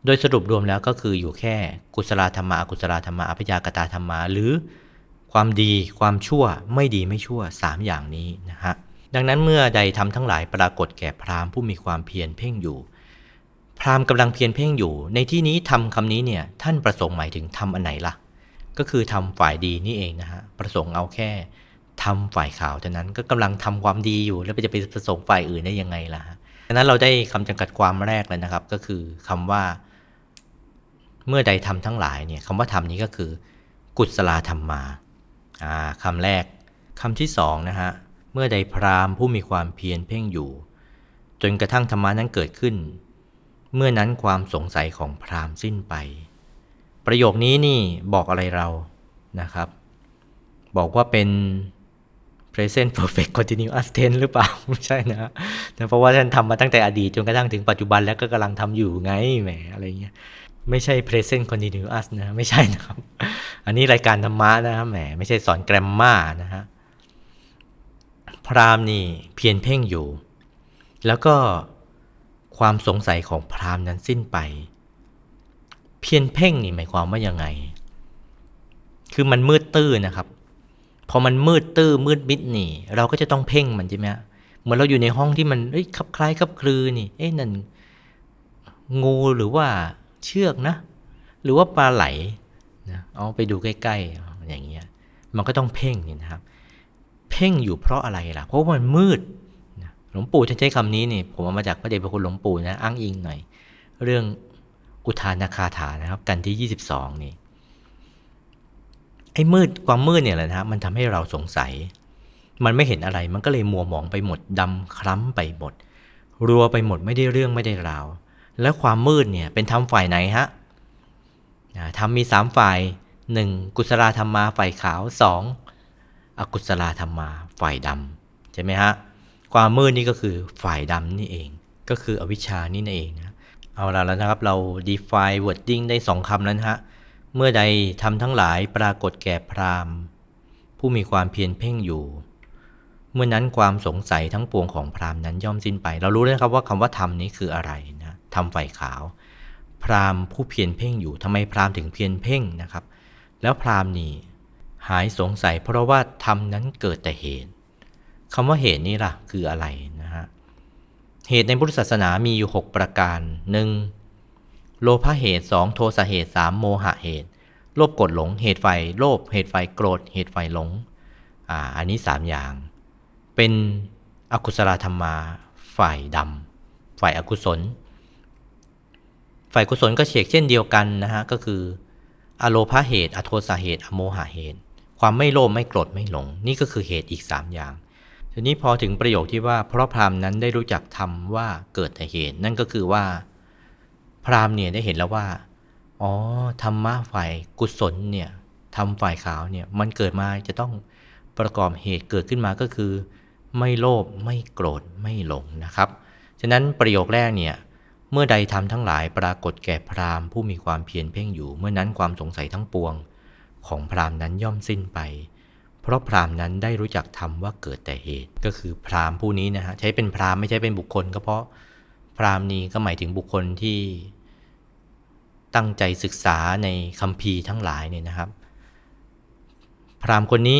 S1: โดยสรุปรวมแล้วก็คืออยู่แค่กุศลธรรมะอกุศลธรรมะอภิยากตาธรรมะหรือความดีความชั่วไม่ดีไม่ชั่ว 3 อย่างนี้นะฮะดังนั้นเมื่อใดทำทั้งหลายปรากฏแก่พราหมณ์ผู้มีความเพียรเพ่งอยู่ พราหมณ์กำลังเพียรเพ่งอยู่ ในที่นี้ทำคำนี้เนี่ยท่านประสงค์หมายถึงทำอันไหนล่ะ ก็คือทำฝ่ายดีนี่เองนะฮะประสงค์เอาแค่ ทำฝ่ายขาวเท่านั้นก็กำลังทำความดีอยู่ แล้วจะไปประสงค์ฝ่ายอื่นได้ยังไงล่ะดังนั้นเราได้คำจำกัดความแรกเลยนะครับ ก็คือคำว่า เมื่อใดทำทั้งหลายเนี่ยคำว่าทำนี้ก็คือ กุศลธรรมมาอ่าคำแรกคำที่สองนะฮะเมื่อใดพราหมณ์ผู้มีความเพียรเพ่งอยู่ จนกระทั่งธรรมานั้นเกิดขึ้น เมื่อนั้นความสงสัยของพราหมณ์สิ้นไป ประโยคนี้นี่บอกอะไรเรานะครับ บอกว่าเป็น present perfect continuous tense หรือเปล่า ไม่ใช่นะแต่เพราะว่าท่านทำมาตั้งแต่อดีตจนกระทั่งถึงปัจจุบันแล้วก็กำลังทำอยู่ไงแหมอะไรเงี้ยไม่ใช่ present continuous นะ ไม่ใช่นะครับ อันนี้รายการธรรมะนะแหมไม่ใช่สอนแกรมมานะฮะพราหมณ์นี่เพียรเพ่งอยู่ แล้วก็ความสงสัยของพราหมณ์นั้นสิ้นไป เพียรเพ่งนี่หมายความว่ายังไง คือมันมืดตื้อนะครับ พอมันมืดตื้อมืดมิดนี่ เราก็จะต้องเพ่งมันใช่ไหมเหมือนเราอยู่ในห้องที่มันเอ้ยคับคล้ายคับคลือนี่ เอ้ยนั่นงูหรือว่าเชือกนะ หรือว่าปลาไหลนะเอาไปดูใกล้ๆอย่างเงี้ยมันก็ต้องเพ่งนี่นะครับ เพ่งอยู่เพราะอะไรล่ะ เพราะมันมืดหลวงปู่ท่านใช้คำนี้นี่ผมเอามาจากพระเดชพระคุณหลวงปู่นะอ้างอิงหน่อย เรื่องอุทานคาถานะครับ กันที่ 22 นี่ ไอ้มืดความมืดเนี่ยแหละนะมันทำให้เราสงสัย มันไม่เห็นอะไรมันก็เลยมัวหมองไปหมดดำคล้ำไปหมด รัวไปหมดไม่ได้เรื่องไม่ได้ราว แล้วความมืดเนี่ยเป็นทำฝ่ายไหนฮะทำมีสามฝ่ายหนึ่งกุศลธรรมมาฝ่ายขาวสองอกุศลธรรมมาฝ่ายดำใช่ไหมฮะความมืดนี่ก็คือฝ่ายดำนี่เอง ก็คืออวิชชานี่เองนะเอาละแล้วนะครับเรา define wording ได้สองคำแล้วนะฮะ เมื่อใดทำทั้งหลายปรากฏแก่พราหมณ์ ผู้มีความเพียรเพ่งอยู่ เมื่อนั้นความสงสัยทั้งปวงของพราหมณ์นั้นย่อมสิ้นไป เรารู้แล้วครับว่าคำว่าธรรมนี้คืออะไรนะธรรมฝ่ายขาว พราหมณ์ผู้เพียรเพ่งอยู่ทำไมพราหมณ์ถึงเพียรเพ่งนะครับ แล้วพราหมณ์นี่หายสงสัย เพราะว่าธรรมนั้นเกิดแต่เหตุคำว่าเหตุนี้ล่ะคืออะไรนะฮะเหตุในพุทธศาสนามีอยู่ 6 ประการหนึ่ง โลภะเหตุ 2 โทสะเหตุ 3 โมหะเหตุ โลภกดหลง เหตุไฟโลภ เหตุไฟโกรธ เหตุไฟหลง อ่า อันนี้ 3 อย่าง เป็นอกุศลธรรมา ฝ่ายดำฝ่ายอกุศล ฝ่ายกุศลก็เฉกเช่นเดียวกันนะฮะ ก็คืออโลภะเหตุ อโทสะเหตุ อโมหะเหตุ ความไม่โลภ ไม่โกรธ ไม่หลง นี่ก็คือเหตุอีก 3 อย่างทีนี้พอถึงประโยคที่ว่าเพราะพราหมณ์นั้นได้รู้จักธรรมว่าเกิดแต่เหตุ นั่นก็คือว่า พราหมณ์เนี่ยได้เห็นแล้วว่า อ๋อธรรมะฝ่ายกุศลเนี่ยทำฝ่ายขาวเนี่ยมันเกิดมาจะต้องประกอบเหตุเกิดขึ้นมาก็คือ ไม่โลภไม่โกรธไม่หลงนะครับ ฉะนั้นประโยคแรกเนี่ยเมื่อใดทำทั้งหลายปรากฏแก่พราหมณ์ผู้มีความเพียรเพ่งอยู่เมื่อนั้นความสงสัยทั้งปวง ของพราหมณ์นั้นย่อมสิ้นไป เพราะพราหมณ์นั้นได้รู้จักธรรมว่าเกิดแต่เหตุก็คือพราหมณ์ผู้นี้นะฮะใช้เป็นพราหมณ์ไม่ใช่เป็นบุคคลก็เพราะ พราหมณ์นี้ก็หมายถึงบุคคลที่ตั้งใจศึกษาในคำพีทั้งหลายเนี่ยนะครับ พราหมณ์คนนี้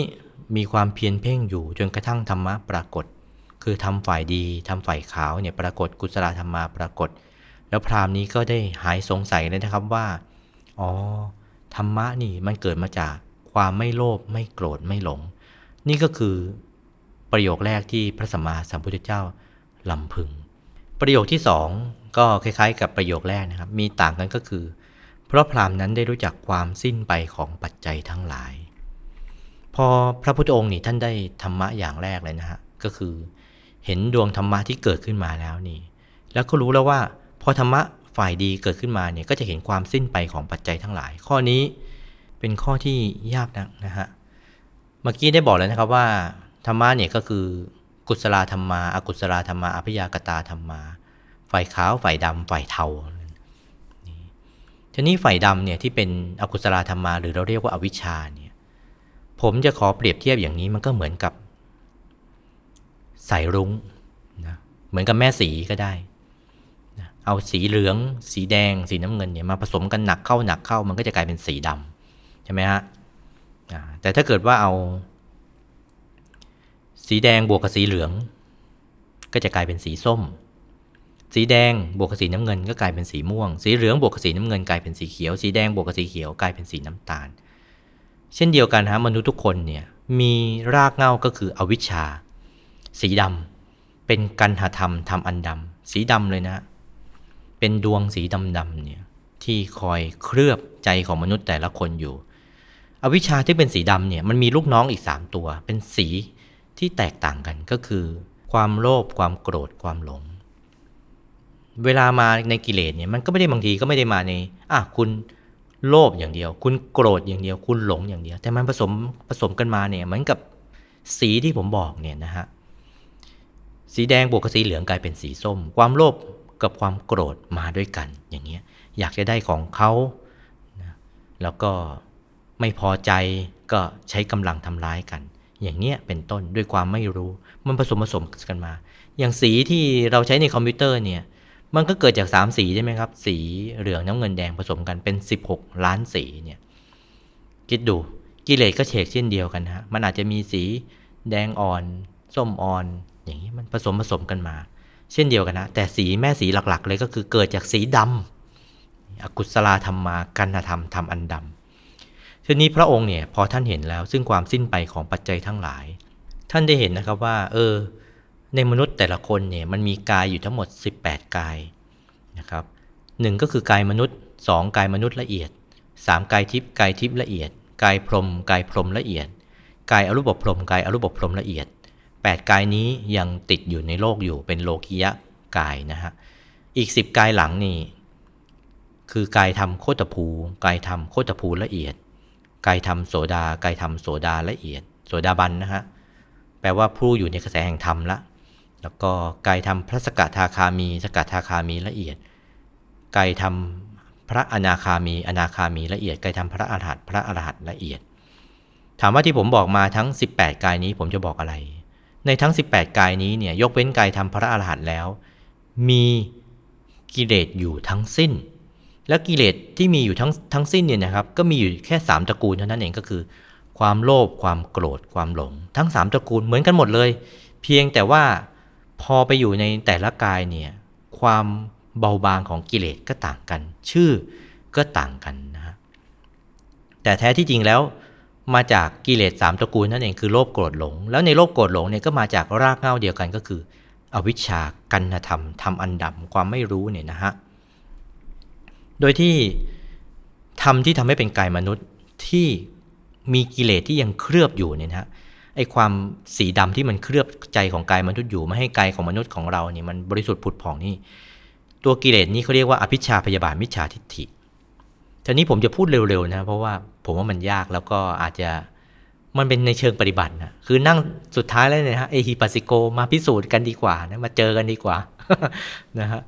S1: มีความเพียรเพ่งอยู่จนกระทั่งธรรมะปรากฏ คือทำฝ่ายดีทำฝ่ายขาวเนี่ยปรากฏกุศลธรรมาปรากฏ แล้วพราหมณ์นี้ก็ได้หายสงสัยเลยนะครับว่าอ๋อธรรมะนี่มันเกิดมาจากความไม่โลภไม่โกรธไม่หลง นี่ก็คือประโยคแรกที่พระสัมมาสัมพุทธเจ้าลำพึง ประโยคที่สองก็คล้ายๆ กับประโยคแรกนะครับ มีต่างกันก็คือ เพราะพราหมณ์นั้นได้รู้จักความสิ้นไปของปัจจัยทั้งหลาย พอพระพุทธองค์นี่ท่านได้ธรรมะอย่างแรกเลยนะฮะก็คือ เห็นดวงธรรมะที่เกิดขึ้นมาแล้วนี่ แล้วก็รู้แล้วว่า พอธรรมะฝ่ายดีเกิดขึ้นมาเนี่ยก็จะเห็นความสิ้นไปของปัจจัยทั้งหลาย ข้อนี้เป็นข้อที่ยากนักนะฮะเมื่อกี้ได้บอกแล้วนะครับว่าธรรมะเนี่ยก็คือ กุศลธรรมาอากุศลธรรมา อภิยากตาธรรมา ฝ่ายขาว ฝ่ายดำฝ่ายเทาทีนี้ฝ่ายดำเนี่ยที่เป็นอกุศลธรรมา หรือเราเรียกว่าอวิชชาเนี่ย ผมจะขอเปรียบเทียบอย่างนี้มันก็เหมือนกับสายรุ้งนะ เหมือนกับแม่สีก็ได้นะเอาสีเหลือง สีแดง สีน้ำเงินเนี่ยมาผสมกันหนักเข้าหนักเข้า มันก็จะกลายเป็นสีดำใช่ไหมฮะแต่ถ้าเกิดว่าเอา สีแดงบวกกับสีเหลือง ก็จะกลายเป็นสีส้ม สีแดงบวกกับสีน้ำเงิน ก็กลายเป็นสีม่วง สีเหลืองบวกกับสีน้ำเงินกลายเป็นสีเขียว สีแดงบวกกับสีเขียวกลายเป็นสีน้ำตาล เช่นเดียวกันฮะมนุษย์ทุกคนเนี่ยมีรากเหง้าก็คืออวิชชา สีดำเป็นกันหธรรมทำอันดำสีดำเลยนะ เป็นดวงสีดำๆเนี่ยที่คอยเคลือบใจของมนุษย์แต่ละคนอยู่ อวิชชาที่เป็นสีดำเนี่ยมันมีลูกน้องอีกสามตัว เป็นสี ที่แตกต่างกันก็คือ ความโลภความโกรธความหลง เวลามาในกิเลสเนี่ยมันก็ไม่ได้บางทีก็ไม่ได้มาในอะคุณโลภอย่างเดียว คุณโกรธอย่างเดียว คุณหลงอย่างเดียว แต่มันผสมผสมกันมาเนี่ยเหมือนกับสีที่ผมบอกเนี่ยนะฮะสีแดงบวกกับสีเหลืองกลายเป็นสีส้ม ความโลภกับความโกรธมาด้วยกันอย่างเงี้ยอยากจะได้ของเขาแล้วก็ไม่พอใจก็ใช้กำลังทำร้ายกัน อย่างเงี้ยเป็นต้นด้วยความไม่รู้ มันผสมผสมกันมา อย่างสีที่เราใช้ในคอมพิวเตอร์เนี่ย มันก็เกิดจาก 3 สีใช่ไหมครับ สีเหลืองน้ำเงินแดงผสมกันเป็น 16 ล้านสีเนี่ยคิดดูกิเลสก็เฉกเช่นเดียวกันฮะมันอาจจะมีสีแดงอ่อนส้มอ่อน อย่างนี้มันผสมผสมกันมา เช่นเดียวกันนะ แต่สีแม่สีหลักๆ เลยก็คือเกิดจากสีดำอกุศลธรรมมากันธรรมทำอันดำ ทีนี้พระองค์เนี่ยพอท่านเห็นแล้วซึ่งความสิ้นไปของปัจจัยทั้งหลาย ท่านได้เห็นนะครับว่า เออ ในมนุษย์แต่ละคนเนี่ยมันมีกายอยู่ทั้งหมด 18 กายนะครับหนึ่งก็คือกายมนุษย์ 2 กายมนุษย์ละเอียด 3 กายทิพย์กายทิพย์ละเอียด กายพรมกายพรมละเอียด กายอรูปพรมกายอรูปพรมละเอียด 8 กายนี้ยังติดอยู่ในโลกอยู่เป็นโลกิยะกายนะฮะอีก 10 กายหลังนี่คือกายทำโคตภู กายทำโคตภูละเอียด กายทำโสดากายทำโสดาละเอียด โสดาบันนะฮะแปลว่าผู้อยู่ในกระแสแห่งธรรมละ แล้วก็กายทำพระสกทาคามี สกทาคามีละเอียดกายทำพระอนาคามีอนาคามีละเอียดกายทำพระอรหันต์พระอรหันต์ละเอียด ถามว่าที่ผมบอกมาทั้ง 18 กายนี้ผมจะบอกอะไร ในทั้ง 18 กายนี้เนี่ยยกเว้นกายทำพระอรหันต์แล้ว มีกิเลสอยู่ทั้งสิ้น และกิเลสที่มีอยู่ทั้งทั้งสิ้นเนี่ยนะครับ ก็มีอยู่แค่ 3ตระกูลเท่านั้นเองก็คือ ความโลภความโกรธความหลง ทั้ง 3ตระกูลเหมือนกันหมดเลย เพียงแต่ว่าพอไปอยู่ในแต่ละกายเนี่ยความเบาบางของกิเลสก็ต่างกัน ชื่อก็ต่างกันนะฮะแต่แท้ที่จริงแล้วมาจากกิเลสสามตระกูลนั่นเองคือโลภโกรธหลง แล้วในโลภโกรธหลงเนี่ยก็มาจากรากเหง้าเดียวกันก็คือ อวิชชากันธรรมทำอันดำความไม่รู้เนี่ยนะฮะ โดยที่ธรรมที่ทำให้เป็นกายมนุษย์ที่มีกิเลสที่ยังเคลือบอยู่เนี่ยนะไอความสีดำที่มันเคลือบใจของกายมนุษย์อยู่ไม่ให้กายของมนุษย์ของเราเนี่ยมันบริสุทธิ์ผุดผ่องนี่ตัวกิเลสนี้เขาเรียกว่าอภิชาพยาบาทมิจฉาทิฏฐิทีนี้ผมจะพูดเร็วๆนะเพราะว่าผมว่ามันยากแล้วก็อาจจะมันเป็นในเชิงปฏิบัตินะคือนั่งสุดท้ายแล้วเนี่ยฮะเอฮิปัสสิโกมาพิสูจน์กันดีกว่านะมาเจอกันดีกว่านะฮะ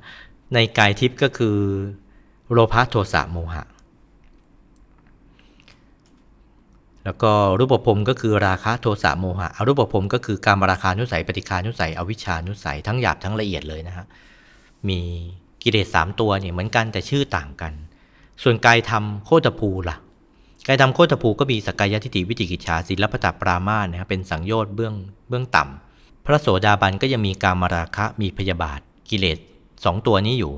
S1: ในกายทิพย์ก็คือ โลภะโทสะโมหะ แล้วก็รูปภพก็คือราคะโทสะโมหะอรูปภพก็คือการมราคานุสัยปฏิคานุสัยอวิชานุสัยทั้งหยาบทั้งละเอียดเลยนะฮะมีกิเลสสามตัวเนี่ยเหมือนกันแต่ชื่อต่างกัน ส่วนกายธรรมโคตภูล่ะกายธรรมโคตภูก็มีสกายทิฏฐิวิจิกิจฉาศิลปตปรามาสนะครับเป็นสังโยชน์เบื้องเบื้องต่ำพระโสดาบันก็ยังมีการมาราคะมีพยาบาทกิเลสสองตัวนี้อยู่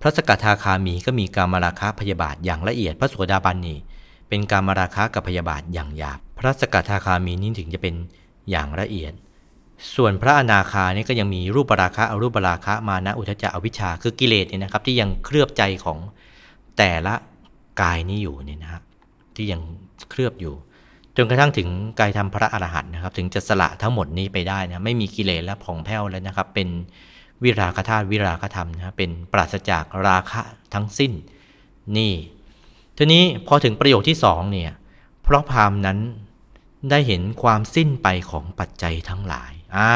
S1: พระสกทาคามีก็มีการมาราคะพยาบาทอย่างละเอียด พระโสดาบันนี่เป็นการมาราคะกับพยาบาทอย่างหยาบ พระสกทาคามีนี่ถึงจะเป็นอย่างละเอียด ส่วนพระอนาคานี่ก็ยังมีรูปราคะอรูปราคะมานะอุทจจะอวิชชาคือกิเลสเนี่ยนะครับ ที่ยังเคลือบใจของแต่ละกายนี้อยู่เนี่ยนะฮะที่ยังเคลือบอยู่จนกระทั่งถึงกายธรรมพระอรหันต์นะครับ ถึงจะสละทั้งหมดนี้ไปได้นะไม่มีกิเลสและผ่องแผ้วแล้วนะครับ เป็น วิราคธาตุวิราคธรรมนะเป็นปราศจากราคะทั้งสิ้นนี่ ทีนี้พอถึงประโยคที่สองเนี่ยเพราะพามนั้นได้เห็นความสิ้นไปของปัจจัยทั้งหลายอ่า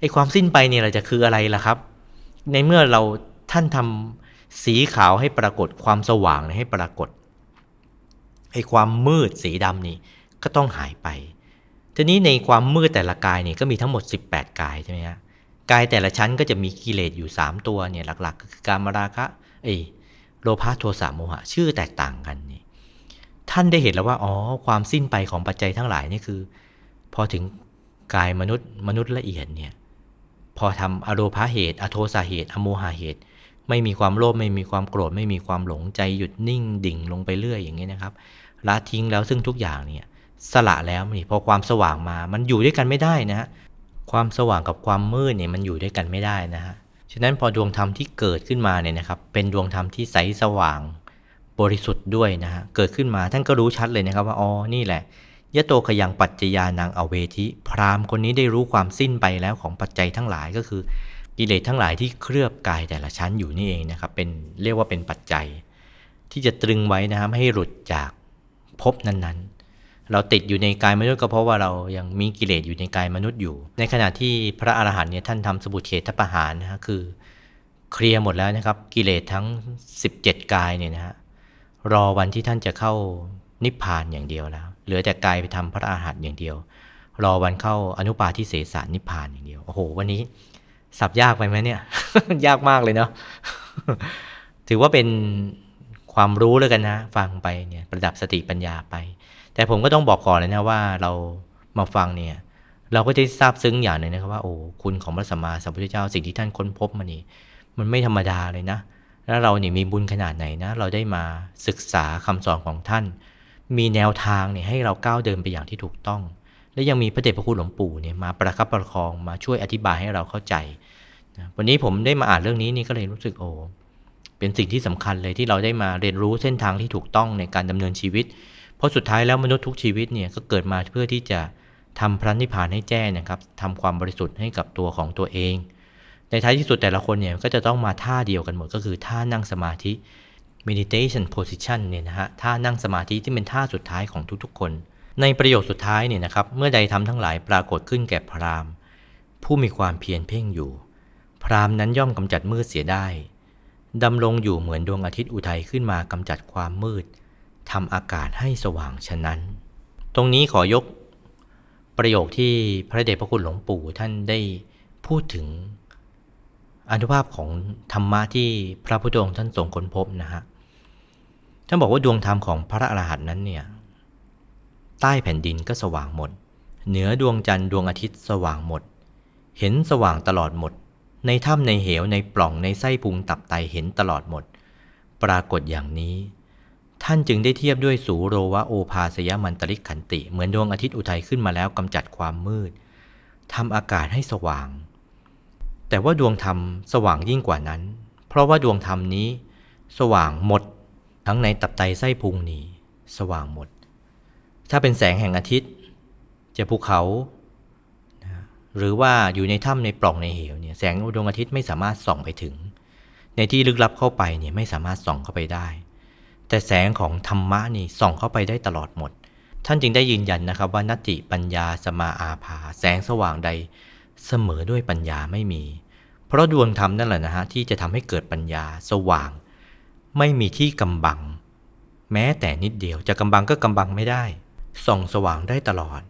S1: ไอความสิ้นไปเนี่ยเราจะคืออะไรล่ะครับ ในเมื่อเราท่านทำสีขาวให้ปรากฏความสว่างให้ปรากฏไอความมืดสีดำนี่ก็ต้องหายไป ทีนี้ในความมืดแต่ละกายเนี่ยก็มีทั้งหมด 18 กายใช่ไหมฮะ กายแต่ละชั้นก็จะมีกิเลสอยู่ 3 ตัวเนี่ยหลักๆ ก็คือการมาราคะเอโลภะโทสะโมหะชื่อแตกต่างกันนี่ท่านได้เห็นแล้วว่าอ๋อความสิ้นไปของปัจจัยทั้งหลายนี่คือ พอถึงกายมนุษย์มนุษย์ละเอียดเนี่ยพอทำอโลภะเหตุ อโทสะเหตุ อโมหะเหตุ ไม่มีความโลภไม่มีความโกรธไม่มีความหลงใจหยุดนิ่งดิ่งลงไปเรื่อยอย่างนี้นะครับละทิ้งแล้วซึ่งทุกอย่างเนี่ยสละแล้วนี่พอความสว่างมามันอยู่ด้วยกันไม่ได้นะฮะ ความสว่างกับความมืดเนี่ยมันอยู่ด้วยกันไม่ได้นะฮะ ฉะนั้นพอดวงธรรมที่เกิดขึ้นมาเนี่ยนะครับ เป็นดวงธรรมที่ใสสว่างบริสุทธิ์ด้วยนะฮะ เกิดขึ้นมาท่านก็รู้ชัดเลยนะครับว่า อ๋อ นี่แหละ ยะโตขยังปัจจยานางอเวทิ พราหมณ์คนนี้ได้รู้ความสิ้นไปแล้วของปัจจัยทั้งหลายก็คือกิเลสทั้งหลายที่เคลือบกายแต่ละชั้นอยู่นี่เองนะครับ เป็นเรียกว่าเป็นปัจจัย ที่จะตรึงไว้นะครับให้หลุดจากภพนั้นๆ เราติดอยู่ในกายมนุษย์ก็เพราะว่าเรายังมีกิเลสอยู่ในกายมนุษย์อยู่ ในขณะที่พระอรหันต์เนี่ยท่านทำสมุทเฉทประหารนะฮะคือ เคลียร์หมดแล้วนะครับ กิเลสทั้ง 17 กายเนี่ยนะฮะรอวันที่ท่านจะเข้านิพพานอย่างเดียวแล้ว เหลือแต่กายไปทำพระอรหันต์อย่างเดียว รอวันเข้าอนุปาทิเสสานิพพานอย่างเดียว โอ้โห วันนี้สับยากไปไหมเนี่ย ยากมากเลยเนาะ ถือว่าเป็นความรู้แล้วกันนะ ฟังไปเนี่ย ประดับสติปัญญาไป แต่ผมก็ต้องบอกก่อนเลยนะว่าเรามาฟังเนี่ยเราก็จะทราบซึ้งอย่างหนึ่งนะครับว่าโอ้คุณของพระสัมมาสัมพุทธเจ้าสิ่งที่ท่านค้นพบมานี่มันไม่ธรรมดาเลยนะ แล้วเราเนี่ยมีบุญขนาดไหนนะ เราได้มาศึกษาคำสอนของท่าน มีแนวทางเนี่ยให้เราก้าวเดินไปอย่างที่ถูกต้อง และยังมีพระเดชพระคุณหลวงปู่เนี่ยมาประคับประคองมาช่วยอธิบายให้เราเข้าใจนะวันนี้ผมได้มาอ่านเรื่องนี้นี่ก็เลยรู้สึกโอ้เป็นสิ่งที่สำคัญเลยที่เราได้มาเรียนรู้เส้นทางที่ถูกต้องในการดำเนินชีวิต ราะสุดท้ายแล้วมนุษย์ทุกชีวิตเนี่ยก็เกิดมาเพื่อที่จะทำพระนิพพานให้แจ้งนะครับทำความบริสุทธิ์ให้กับตัวของตัวเอง ในท้ายที่สุดแต่ละคนเนี่ยก็จะต้องมาท่าเดียวกันหมดก็คือท่านั่งสมาธิ meditation position เนี่ยนะฮะท่านั่งสมาธิที่เป็นท่าสุดท้ายของทุกๆคน ในประโยคสุดท้ายเนี่ยนะครับเมื่อใดทำทั้งหลายปรากฏขึ้นแก่พราหมณ์ ผู้มีความเพียรเพ่งอยู่ พราหมณ์นั้นย่อมกำจัดมืดเสียได้ดำรงอยู่เหมือนดวงอาทิตย์อุทัยขึ้นมากำจัดความมืด ทำอากาศให้สว่างฉะนั้น ตรงนี้ขอยกประโยคที่พระเดชพระคุณหลวงปู่ท่านได้พูดถึงอนุภาพของธรรมะที่พระพุทธองค์ท่านทรงค้นพบนะฮะ ท่านบอกว่าดวงธรรมของพระอรหันต์นั้นเนี่ยใต้แผ่นดินก็สว่างหมด เหนือดวงจันทร์ดวงอาทิตย์สว่างหมด เห็นสว่างตลอดหมด ในถ้ำในเหวในปล่องในไส้พุงตับไตเห็นตลอดหมด ปรากฏอย่างนี้ ท่านจึงได้เทียบด้วยสูโรวะโอภาสยมันตริขันติ เหมือนดวงอาทิตย์อุทัยขึ้นมาแล้วกำจัดความมืดทำอากาศให้สว่าง แต่ว่าดวงธรรมสว่างยิ่งกว่านั้น เพราะว่าดวงธรรมนี้ สว่างหมด ทั้งในตับไตไส้พุงนี่สว่างหมด ถ้าเป็นแสงแห่งอาทิตย์ จะภูเขา หรือว่าอยู่ในถ้ำในปล่องในเหวเนี่ยแสงดวงอาทิตย์ไม่สามารถส่องไปถึง ในที่ลึกลับเข้าไปเนี่ยไม่สามารถส่องเข้าไปได้ แต่แสงของธรรมะนี่ส่องเข้าไปได้ตลอดหมด ท่านจึงได้ยืนยันนะครับว่านัตติปัญญาสมาอาภา แสงสว่างใดเสมอด้วยปัญญาไม่มี เพราะดวงธรรมนั่นแหละนะฮะที่จะทำให้เกิดปัญญาสว่าง ไม่มีที่กำบัง แม้แต่นิดเดียวจะกำบังก็กำบังไม่ได้ ส่องสว่างได้ตลอด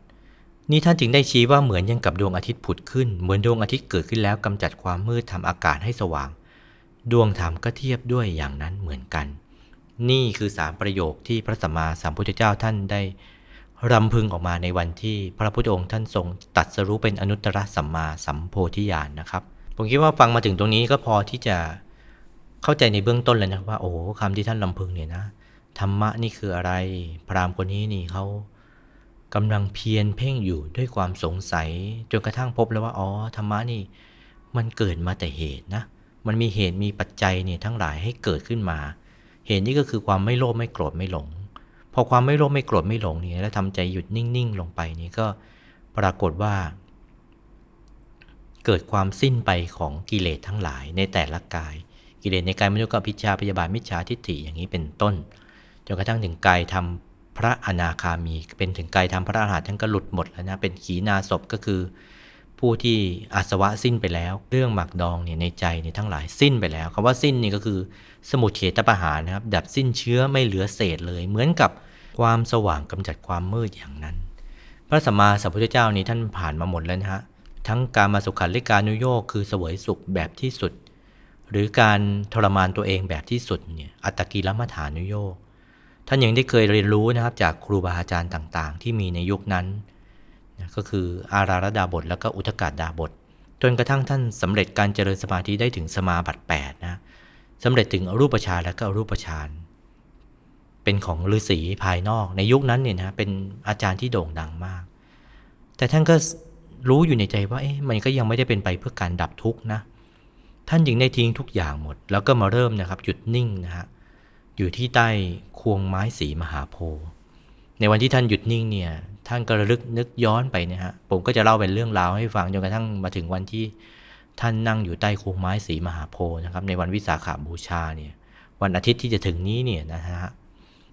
S1: นี่ท่านจึงได้ชี้ว่าเหมือนยังกับดวงอาทิตย์ผุดขึ้น เหมือนดวงอาทิตย์เกิดขึ้นแล้วกำจัดความมืดทำอากาศให้สว่าง ดวงธรรมก็เทียบด้วยอย่างนั้นเหมือนกัน นี่คือสามประโยคที่พระสัมมาสัมพุทธเจ้าท่านได้รำพึงออกมาในวันที่พระพุทธองค์ท่านทรงตัดสรู้เป็นอนุตตรสัมมาสัมโพธิญาณนะครับ ผมคิดว่าฟังมาถึงตรงนี้ก็พอที่จะเข้าใจในเบื้องต้นเลยนะว่า โอ้คำที่ท่านรำพึงเนี่ยนะธรรมะนี่คืออะไร พราหมณ์คนนี้นี่เขากำลังเพียรเพ่งอยู่ด้วยความสงสัยจนกระทั่งพบแล้วว่าอ๋อธรรมะนี่มันเกิดมาแต่เหตุนะมันมีเหตุมีปัจจัยเนี่ยทั้งหลายให้เกิดขึ้นมา เหตุนี้ก็คือความไม่โลภไม่โกรธไม่หลง พอความไม่โลภไม่โกรธไม่หลงนี่แล้วทำใจหยุดนิ่งๆ ลงไปนี่ก็ปรากฏว่า เกิดความสิ้นไปของกิเลสทั้งหลายในแต่ละกาย กิเลสในกายมนุษย์ก็พิจาพยาบาทมิจฉาทิฏฐิอย่างนี้เป็นต้นจนกระทั่งถึงกายทำพระอนาคามีเป็นถึงกายทำพระอรหันต์ท่านก็หลุดหมดแล้วนะเป็นขีณาศพก็คือ ผู้ที่อาสวะสิ้นไปแล้ว เรื่องหมักดองเนี่ยในใจเนี่ยทั้งหลายสิ้นไปแล้วคำว่าสิ้นนี่ก็คือ สมุทเฉตประหารนะครับ ดับสิ้นเชื้อไม่เหลือเศษเลย เหมือนกับความสว่างกำจัดความมืดอย่างนั้น พระสัมมาสัมพุทธเจ้านี้ท่านผ่านมาหมดแล้วนะฮะทั้งการมาสุขันลิการนุโยคคือเสวยสุขแบบที่สุด หรือการทรมานตัวเองแบบที่สุดเนี่ยอัตกิลมัฐานุโยคท่านยังได้เคยเรียนรู้นะครับจากครูบาอาจารย์ต่างๆ ที่มีในยุคนั้นก็คืออาราระดาบท แล้วก็อุทกาดาบท จนกระทั่งท่านสำเร็จการเจริญสมาธิได้ถึงสมาบัติ8นะ สำเร็จถึงอรูปฌานและก็อรูปฌานเป็นของฤาษีภายนอกในยุคนั้นเนี่ยนะเป็นอาจารย์ที่โด่งดังมาก แต่ท่านก็รู้อยู่ในใจว่าเอ๊ะมันก็ยังไม่ได้เป็นไปเพื่อการดับทุกข์นะ ท่านจึงได้ทิ้งทุกอย่างหมด แล้วก็มาเริ่มนะครับหยุดนิ่งนะฮะอยู่ที่ใต้ควงไม้สีมหาโพธิ์ในวันที่ท่านหยุดนิ่งเนี่ยท่านก็ระลึกนึกย้อนไปนะฮะผมก็จะเล่าเป็นเรื่องราวให้ฟังจนกระทั่งมาถึงวันที่ ท่านนั่งอยู่ใต้โควงไม้สีมหาโพธิ์นะครับ ในวันวิสาขาบูชาเนี่ยวันอาทิตย์ที่จะถึงนี้เนี่ยนะฮะ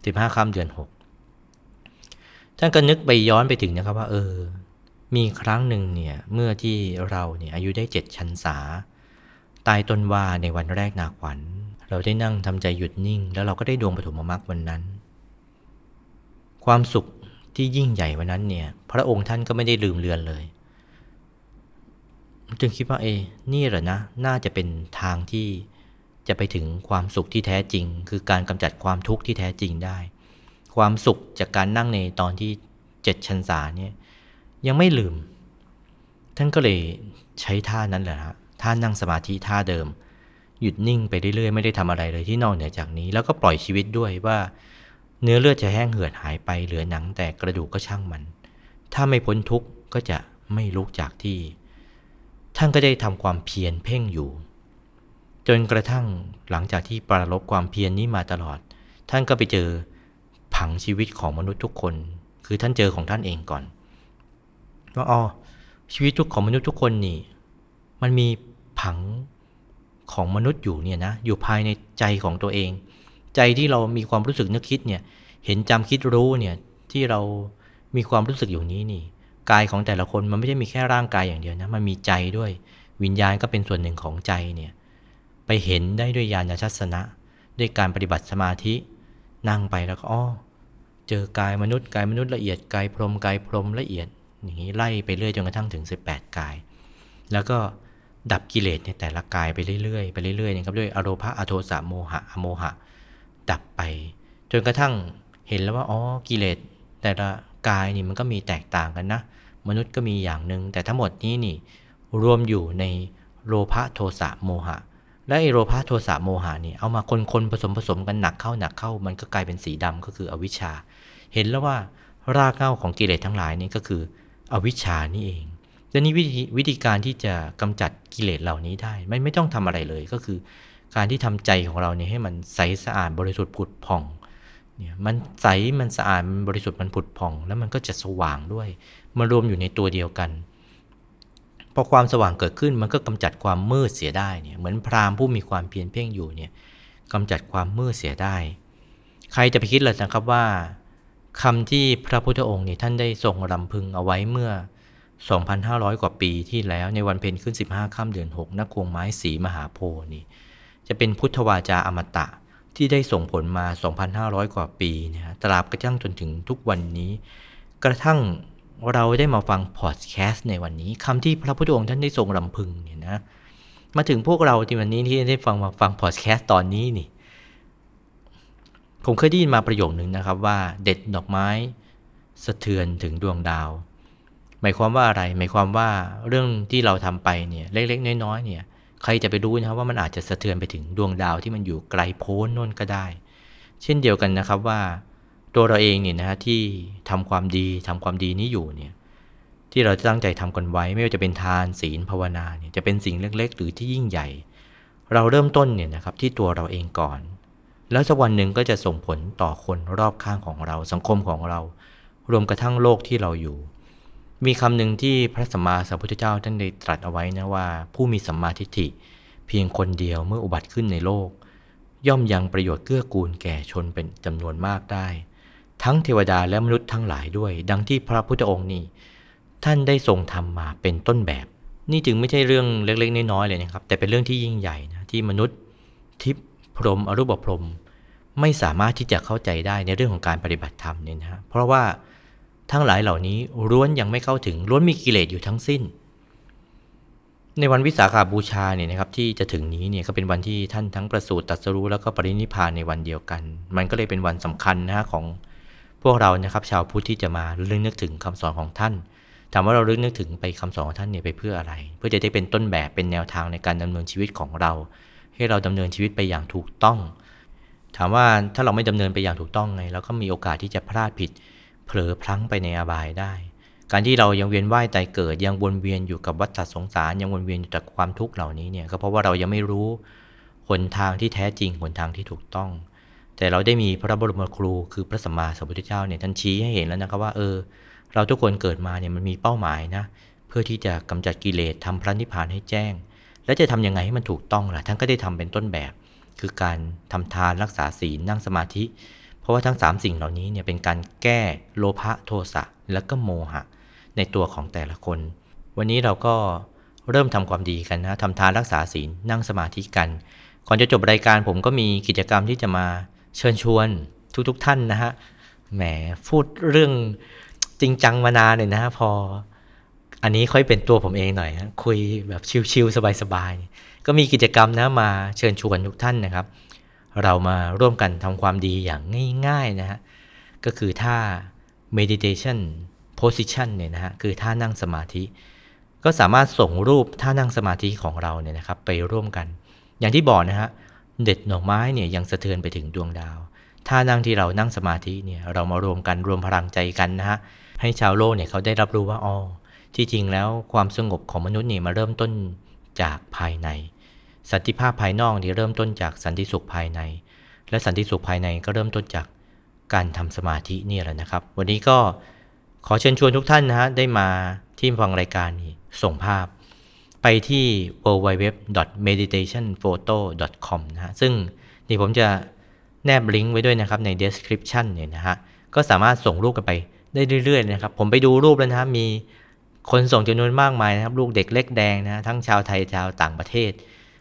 S1: สิบห้าค่ำเดือนหกท่านก็นึกไปย้อนไปถึงนะครับว่าเออ มีครั้งหนึ่งเนี่ยเมื่อที่เราเนี่ยอายุได้เจ็ดชันษา ตายต้นว่าในวันแรกนาขวัญ เราได้นั่งทำใจหยุดนิ่ง แล้วเราก็ได้ดวงปฐมมรรควันนั้น ความสุขที่ยิ่งใหญ่วันนั้นเนี่ย พระองค์ท่านก็ไม่ได้ลืมเลือนเลย จึงคิดว่าเอ นี่แหละนะ น่าจะเป็นทางที่จะไปถึงความสุขที่แท้จริง คือการกำจัดความทุกข์ที่แท้จริงได้ ความสุขจากการนั่งในตอนที่เจ็ดชันษาเนี่ยยังไม่ลืม ท่านก็เลยใช้ท่านั้นแหละฮะท่านั่งสมาธิท่าเดิม หยุดนิ่งไปเรื่อยๆ ไม่ได้ทำอะไรเลยที่นอกเหนือจากนี้ แล้วก็ปล่อยชีวิตด้วยว่า เนื้อเลือดจะแห้งเหือดหายไปเหลือหนังแต่กระดูกก็ช่างมัน ถ้าไม่พ้นทุกข์ก็จะไม่ลุกจากที่ ท่านก็ได้ทำความเพียรเพ่งอยู่ จนกระทั่งหลังจากที่ปรารบความเพียรนนี้มาตลอด ท่านก็ไปเจอผังชีวิตของมนุษย์ทุกคน คือท่านเจอของท่านเองก่อนว่าอ๋อชีวิตทุกของมนุษย์ทุกคนนี่ มันมีผังของมนุษย์อยู่เนี่ยนะอยู่ภายในใจของตัวเอง ใจที่เรามีความรู้สึกนึกคิดเนี่ยเห็นจำคิดรู้เนี่ยที่เรามีความรู้สึกอยู่นี้นี่ กายของแต่ละคนมันไม่ใช่มีแค่ร่างกายอย่างเดียวนะ มันมีใจด้วย วิญญาณก็เป็นส่วนหนึ่งของใจเนี่ยไปเห็นได้ด้วยญาณทัศนะ ด้วยการปฏิบัติสมาธิ นั่งไปแล้วก็อ๋อเจอกายมนุษย์กายมนุษย์ละเอียดกายพรหมกายพรหมละเอียด อย่างนี้ไล่ไปเรื่อยจนกระทั่งถึง 18 กาย แล้วก็ดับกิเลสในแต่ละกายไปเรื่อยๆไปเรื่อยๆนะครับด้วยอโรภะอโทสะโมหะอโมหะ ดับไป จนกระทั่งเห็นแล้วว่าอ๋อกิเลสแต่ละกายนี่มันก็มีแตกต่างกันนะ มนุษย์ก็มีอย่างหนึ่งแต่ทั้งหมดนี้นี่รวมอยู่ในโลภะโทสะโมหะ และไอโลภะโทสะโมหะนี่เอามาคนคนผสมผสมกันหนักเข้าหนักเข้า มันก็กลายเป็นสีดำก็คืออวิชชา เห็นแล้วว่ารากเหง้าของกิเลสทั้งหลายนี่ก็คืออวิชชานี่เองและนี่วิธีวิธีการที่จะกำจัดกิเลสเหล่านี้ได้ไม่ไม่ต้องทำอะไรเลยก็คือ การที่ทำใจของเราเนี่ยให้มันใสสะอาดบริสุทธิ์ผุดผ่องเนี่ยมันใสมันสะอาดมันบริสุทธิ์มันผุดผ่อง แล้วมันก็จะสว่างด้วย มารวมอยู่ในตัวเดียวกันพอความสว่างเกิดขึ้นมันก็กำจัดความมืดเสียได้เนี่ยเหมือนพราหมณ์ผู้มีความเพียรเพ่งอยู่เนี่ยกำจัดความมืดเสียได้ ใครจะไปคิดเลยนะครับว่าคำที่พระพุทธองค์เนี่ยท่านได้ทรงรำพึงเอาไว้เมื่อ 2,500 กว่าปีที่แล้วในวันเพ็ญขึ้น 15ค่ำเดือน6นักวงไม้สีมหาโพนี่จะเป็นพุทธวาจาอมตะที่ได้ส่งผลมา 2,500 กว่าปีนะตราบกระทั่งจนถึงทุกวันนี้ กระทั่ง เราได้มาฟังพอดแคสต์ในวันนี้คำที่พระพุทธองค์ท่านได้ทรงรำพึงเนี่ยนะ มาถึงพวกเราที่วันนี้ที่ได้ฟังมาฟังพอดแคสต์ตอนนี้นี่ ผมเคยได้ยินมาประโยคหนึ่งนะครับว่าเด็ดดอกไม้สะเทือนถึงดวงดาว หมายความว่าอะไร หมายความว่าเรื่องที่เราทำไปเนี่ยเล็กๆ น้อยๆเนี่ย ใครจะไปรู้นะครับว่ามันอาจจะสะเทือนไปถึงดวงดาวที่มันอยู่ไกลโพ้นน่นก็ได้ เช่นเดียวกันนะครับว่า ตัวเราเองเนี่ยนะฮะที่ทำความดีทำความดีนี้อยู่เนี่ยที่เราจะตั้งใจทำกันไว้ไม่ว่าจะเป็นทานศีลภาวนาเนี่ยจะเป็นสิ่งเล็กๆ หรือที่ยิ่งใหญ่ เราเริ่มต้นเนี่ยนะครับที่ตัวเราเองก่อน แล้วสักวันหนึ่งก็จะส่งผลต่อคนรอบข้างของเรา สังคมของเรา รวมกระทั่งโลกที่เราอยู่ มีคำหนึ่งที่พระสัมมาสัมพุทธเจ้าท่านได้ตรัสเอาไว้นะว่า ผู้มีสัมมาทิฏฐิ เพียงคนเดียวเมื่ออุบัติขึ้นในโลก ย่อมยังประโยชน์เกื้อกูลแก่ชนเป็นจำนวนมากได้ ทั้งเทวดาและมนุษย์ทั้งหลายด้วย ดังที่พระพุทธองค์นี้ ท่านได้ทรงทำมาเป็นต้นแบบ นี่จึงไม่ใช่เรื่องเล็กๆน้อยๆเลยนะครับ แต่เป็นเรื่องที่ยิ่งใหญ่นะที่มนุษย์ทิพย์พรหมอรูปพรหมไม่สามารถที่จะเข้าใจได้ในเรื่องของการปฏิบัติธรรมเนี่ยนะฮะเพราะว่าทั้งหลายเหล่านี้ล้วนยังไม่เข้าถึงล้วนมีกิเลสอยู่ทั้งสิ้น ในวันวิสาขาบูชาเนี่ยนะครับที่จะถึงนี้เนี่ยก็เป็นวันที่ท่านทั้งประสูติตรัสรู้แล้วก็ปรินิพพานในวันเดียวกัน มันก็เลยเป็นวันสำคัญนะฮะของ พวกเรานะครับชาวพุทธที่จะมาเรื่องนึกถึงคำสอนของท่านถามว่าเราเรื่องนึกถึงไปคำสอนของท่านเนี่ยไปเพื่ออะไร เพื่อจะได้เป็นต้นแบบเป็นแนวทางในการดำเนินชีวิตของเรา ให้เราดำเนินชีวิตไปอย่างถูกต้อง ถามว่าถ้าเราไม่ดำเนินไปอย่างถูกต้องไงเราก็มีโอกาสที่จะพลาดผิด เผลอพลั้งไปในอบายได้ การที่เรายังเวียนว่ายตายเกิดยังวนเวียนอยู่กับวัฏสงสารยังวนเวียนอยู่กับความทุกข์เหล่านี้เนี่ยก็เพราะว่าเรายังไม่รู้หนทางที่แท้จริงหนทางที่ถูกต้อง แต่เราได้มีพระบรมครูคือพระสัมมาสัมพุทธเจ้าเนี่ยท่านชี้ให้เห็นแล้วนะครับว่าเออ เราทุกคนเกิดมาเนี่ยมันมีเป้าหมายนะเพื่อที่จะกำจัดกิเลสทำพระนิพพานให้แจ้ง และจะทำยังไงให้มันถูกต้องล่ะท่านก็ได้ทำเป็นต้นแบบ คือการทำทานรักษาศีลนั่งสมาธิ เพราะว่าทั้ง 3 สิ่งเหล่านี้เนี่ยเป็นการแก้โลภะโทสะและก็โมหะ ในตัวของแต่ละคน วันนี้เราก็เริ่มทำความดีกันนะทำทานรักษาศีลนั่งสมาธิกัน ก่อนจะจบรายการผมก็มีกิจกรรมที่จะมา เชิญชวนทุกๆทท่านนะฮะแหมพูดเรื่องจริงจังมานานเลยนะฮะพอ อันนี้ค่อยเป็นตัวผมเองหน่อยนะคุยแบบชิลๆสบายๆก็มีกิจกรรมนะมาเชิญชวนทุกท่านนะครับ เรามาร่วมกันทำความดีอย่างง่ายๆนะฮะก็คือท่า meditation position เนี่ยนะฮะคือท่านั่งสมาธิ ก็สามารถส่งรูปท่านั่งสมาธิของเราเนี่ยนะครับ ไปร่วมกัน อย่างที่บอกนะฮะ เด็ดหน่อไม้เนี่ยยังสะเทือนไปถึงดวงดาวท่านั่งที่เรานั่งสมาธิเนี่ยเรามารวมกันรวมพลังใจกันนะฮะให้ชาวโลกเนี่ยเขาได้รับรู้ว่าอ๋อที่จริงแล้วความสงบของมนุษย์เนี่ยมาเริ่มต้นจากภายใน สันติภาพภายนอกนี่เริ่มต้นจากสันติสุขภายใน และสันติสุขภายในก็เริ่มต้นจากการทำสมาธินี่แหละนะครับ วันนี้ก็ขอเชิญชวนทุกท่านนะฮะได้มาที่ฟังรายการนี้ส่งภาพ ไปที่ www.meditationphoto.com นะฮะซึ่งนี่ผมจะแนบลิงก์ไว้ด้วยนะครับใน description เนี่ยนะฮะก็สามารถส่งรูปกันไปได้เรื่อยๆนะครับ ผมไปดูรูปแล้วนะฮะมีคนส่งจำนวนมากมายนะครับ ลูกเด็กเล็กแดงนะทั้งชาวไทยชาวต่างประเทศ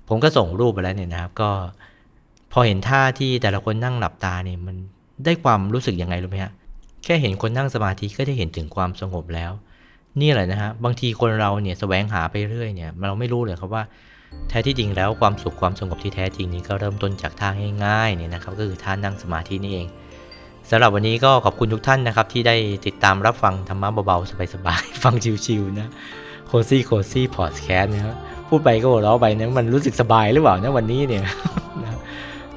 S1: ผมก็ส่งรูปไปแล้วเนี่ยนะครับ ก็พอเห็นท่าที่แต่ละคนนั่งหลับตาเนี่ยมันได้ความรู้สึกยังไงรู้ไหมฮะแค่เห็นคนนั่งสมาธิก็ได้เห็นถึงความสงบแล้ว นี่แหละนะฮะบางทีคนเราเนี่ยแสวงหาไปเรื่อยเนี่ยเราไม่รู้เลยครับว่าแท้ที่จริงแล้วความสุขความสงบที่แท้จริงนี้ก็เริ่มต้นจากท่าง่ายๆเนี่ยนะครับก็คือท่านั่งสมาธินี่เองสำหรับวันนี้ก็ขอบคุณทุกท่านนะครับ ที่ได้ติดตามรับฟังธรรมะเบาๆ สบายๆ ฟัง chill ๆนะ Cozy Cozy Podcast นะครับพูดไปก็หัวเราะไปนะมันรู้สึกสบายหรือเปล่านะวันนี้เนี่ย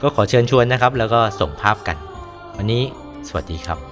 S1: ก็ขอเชิญชวนนะครับ แล้วก็ส่งภาพกัน วันนี้สวัสดีครับ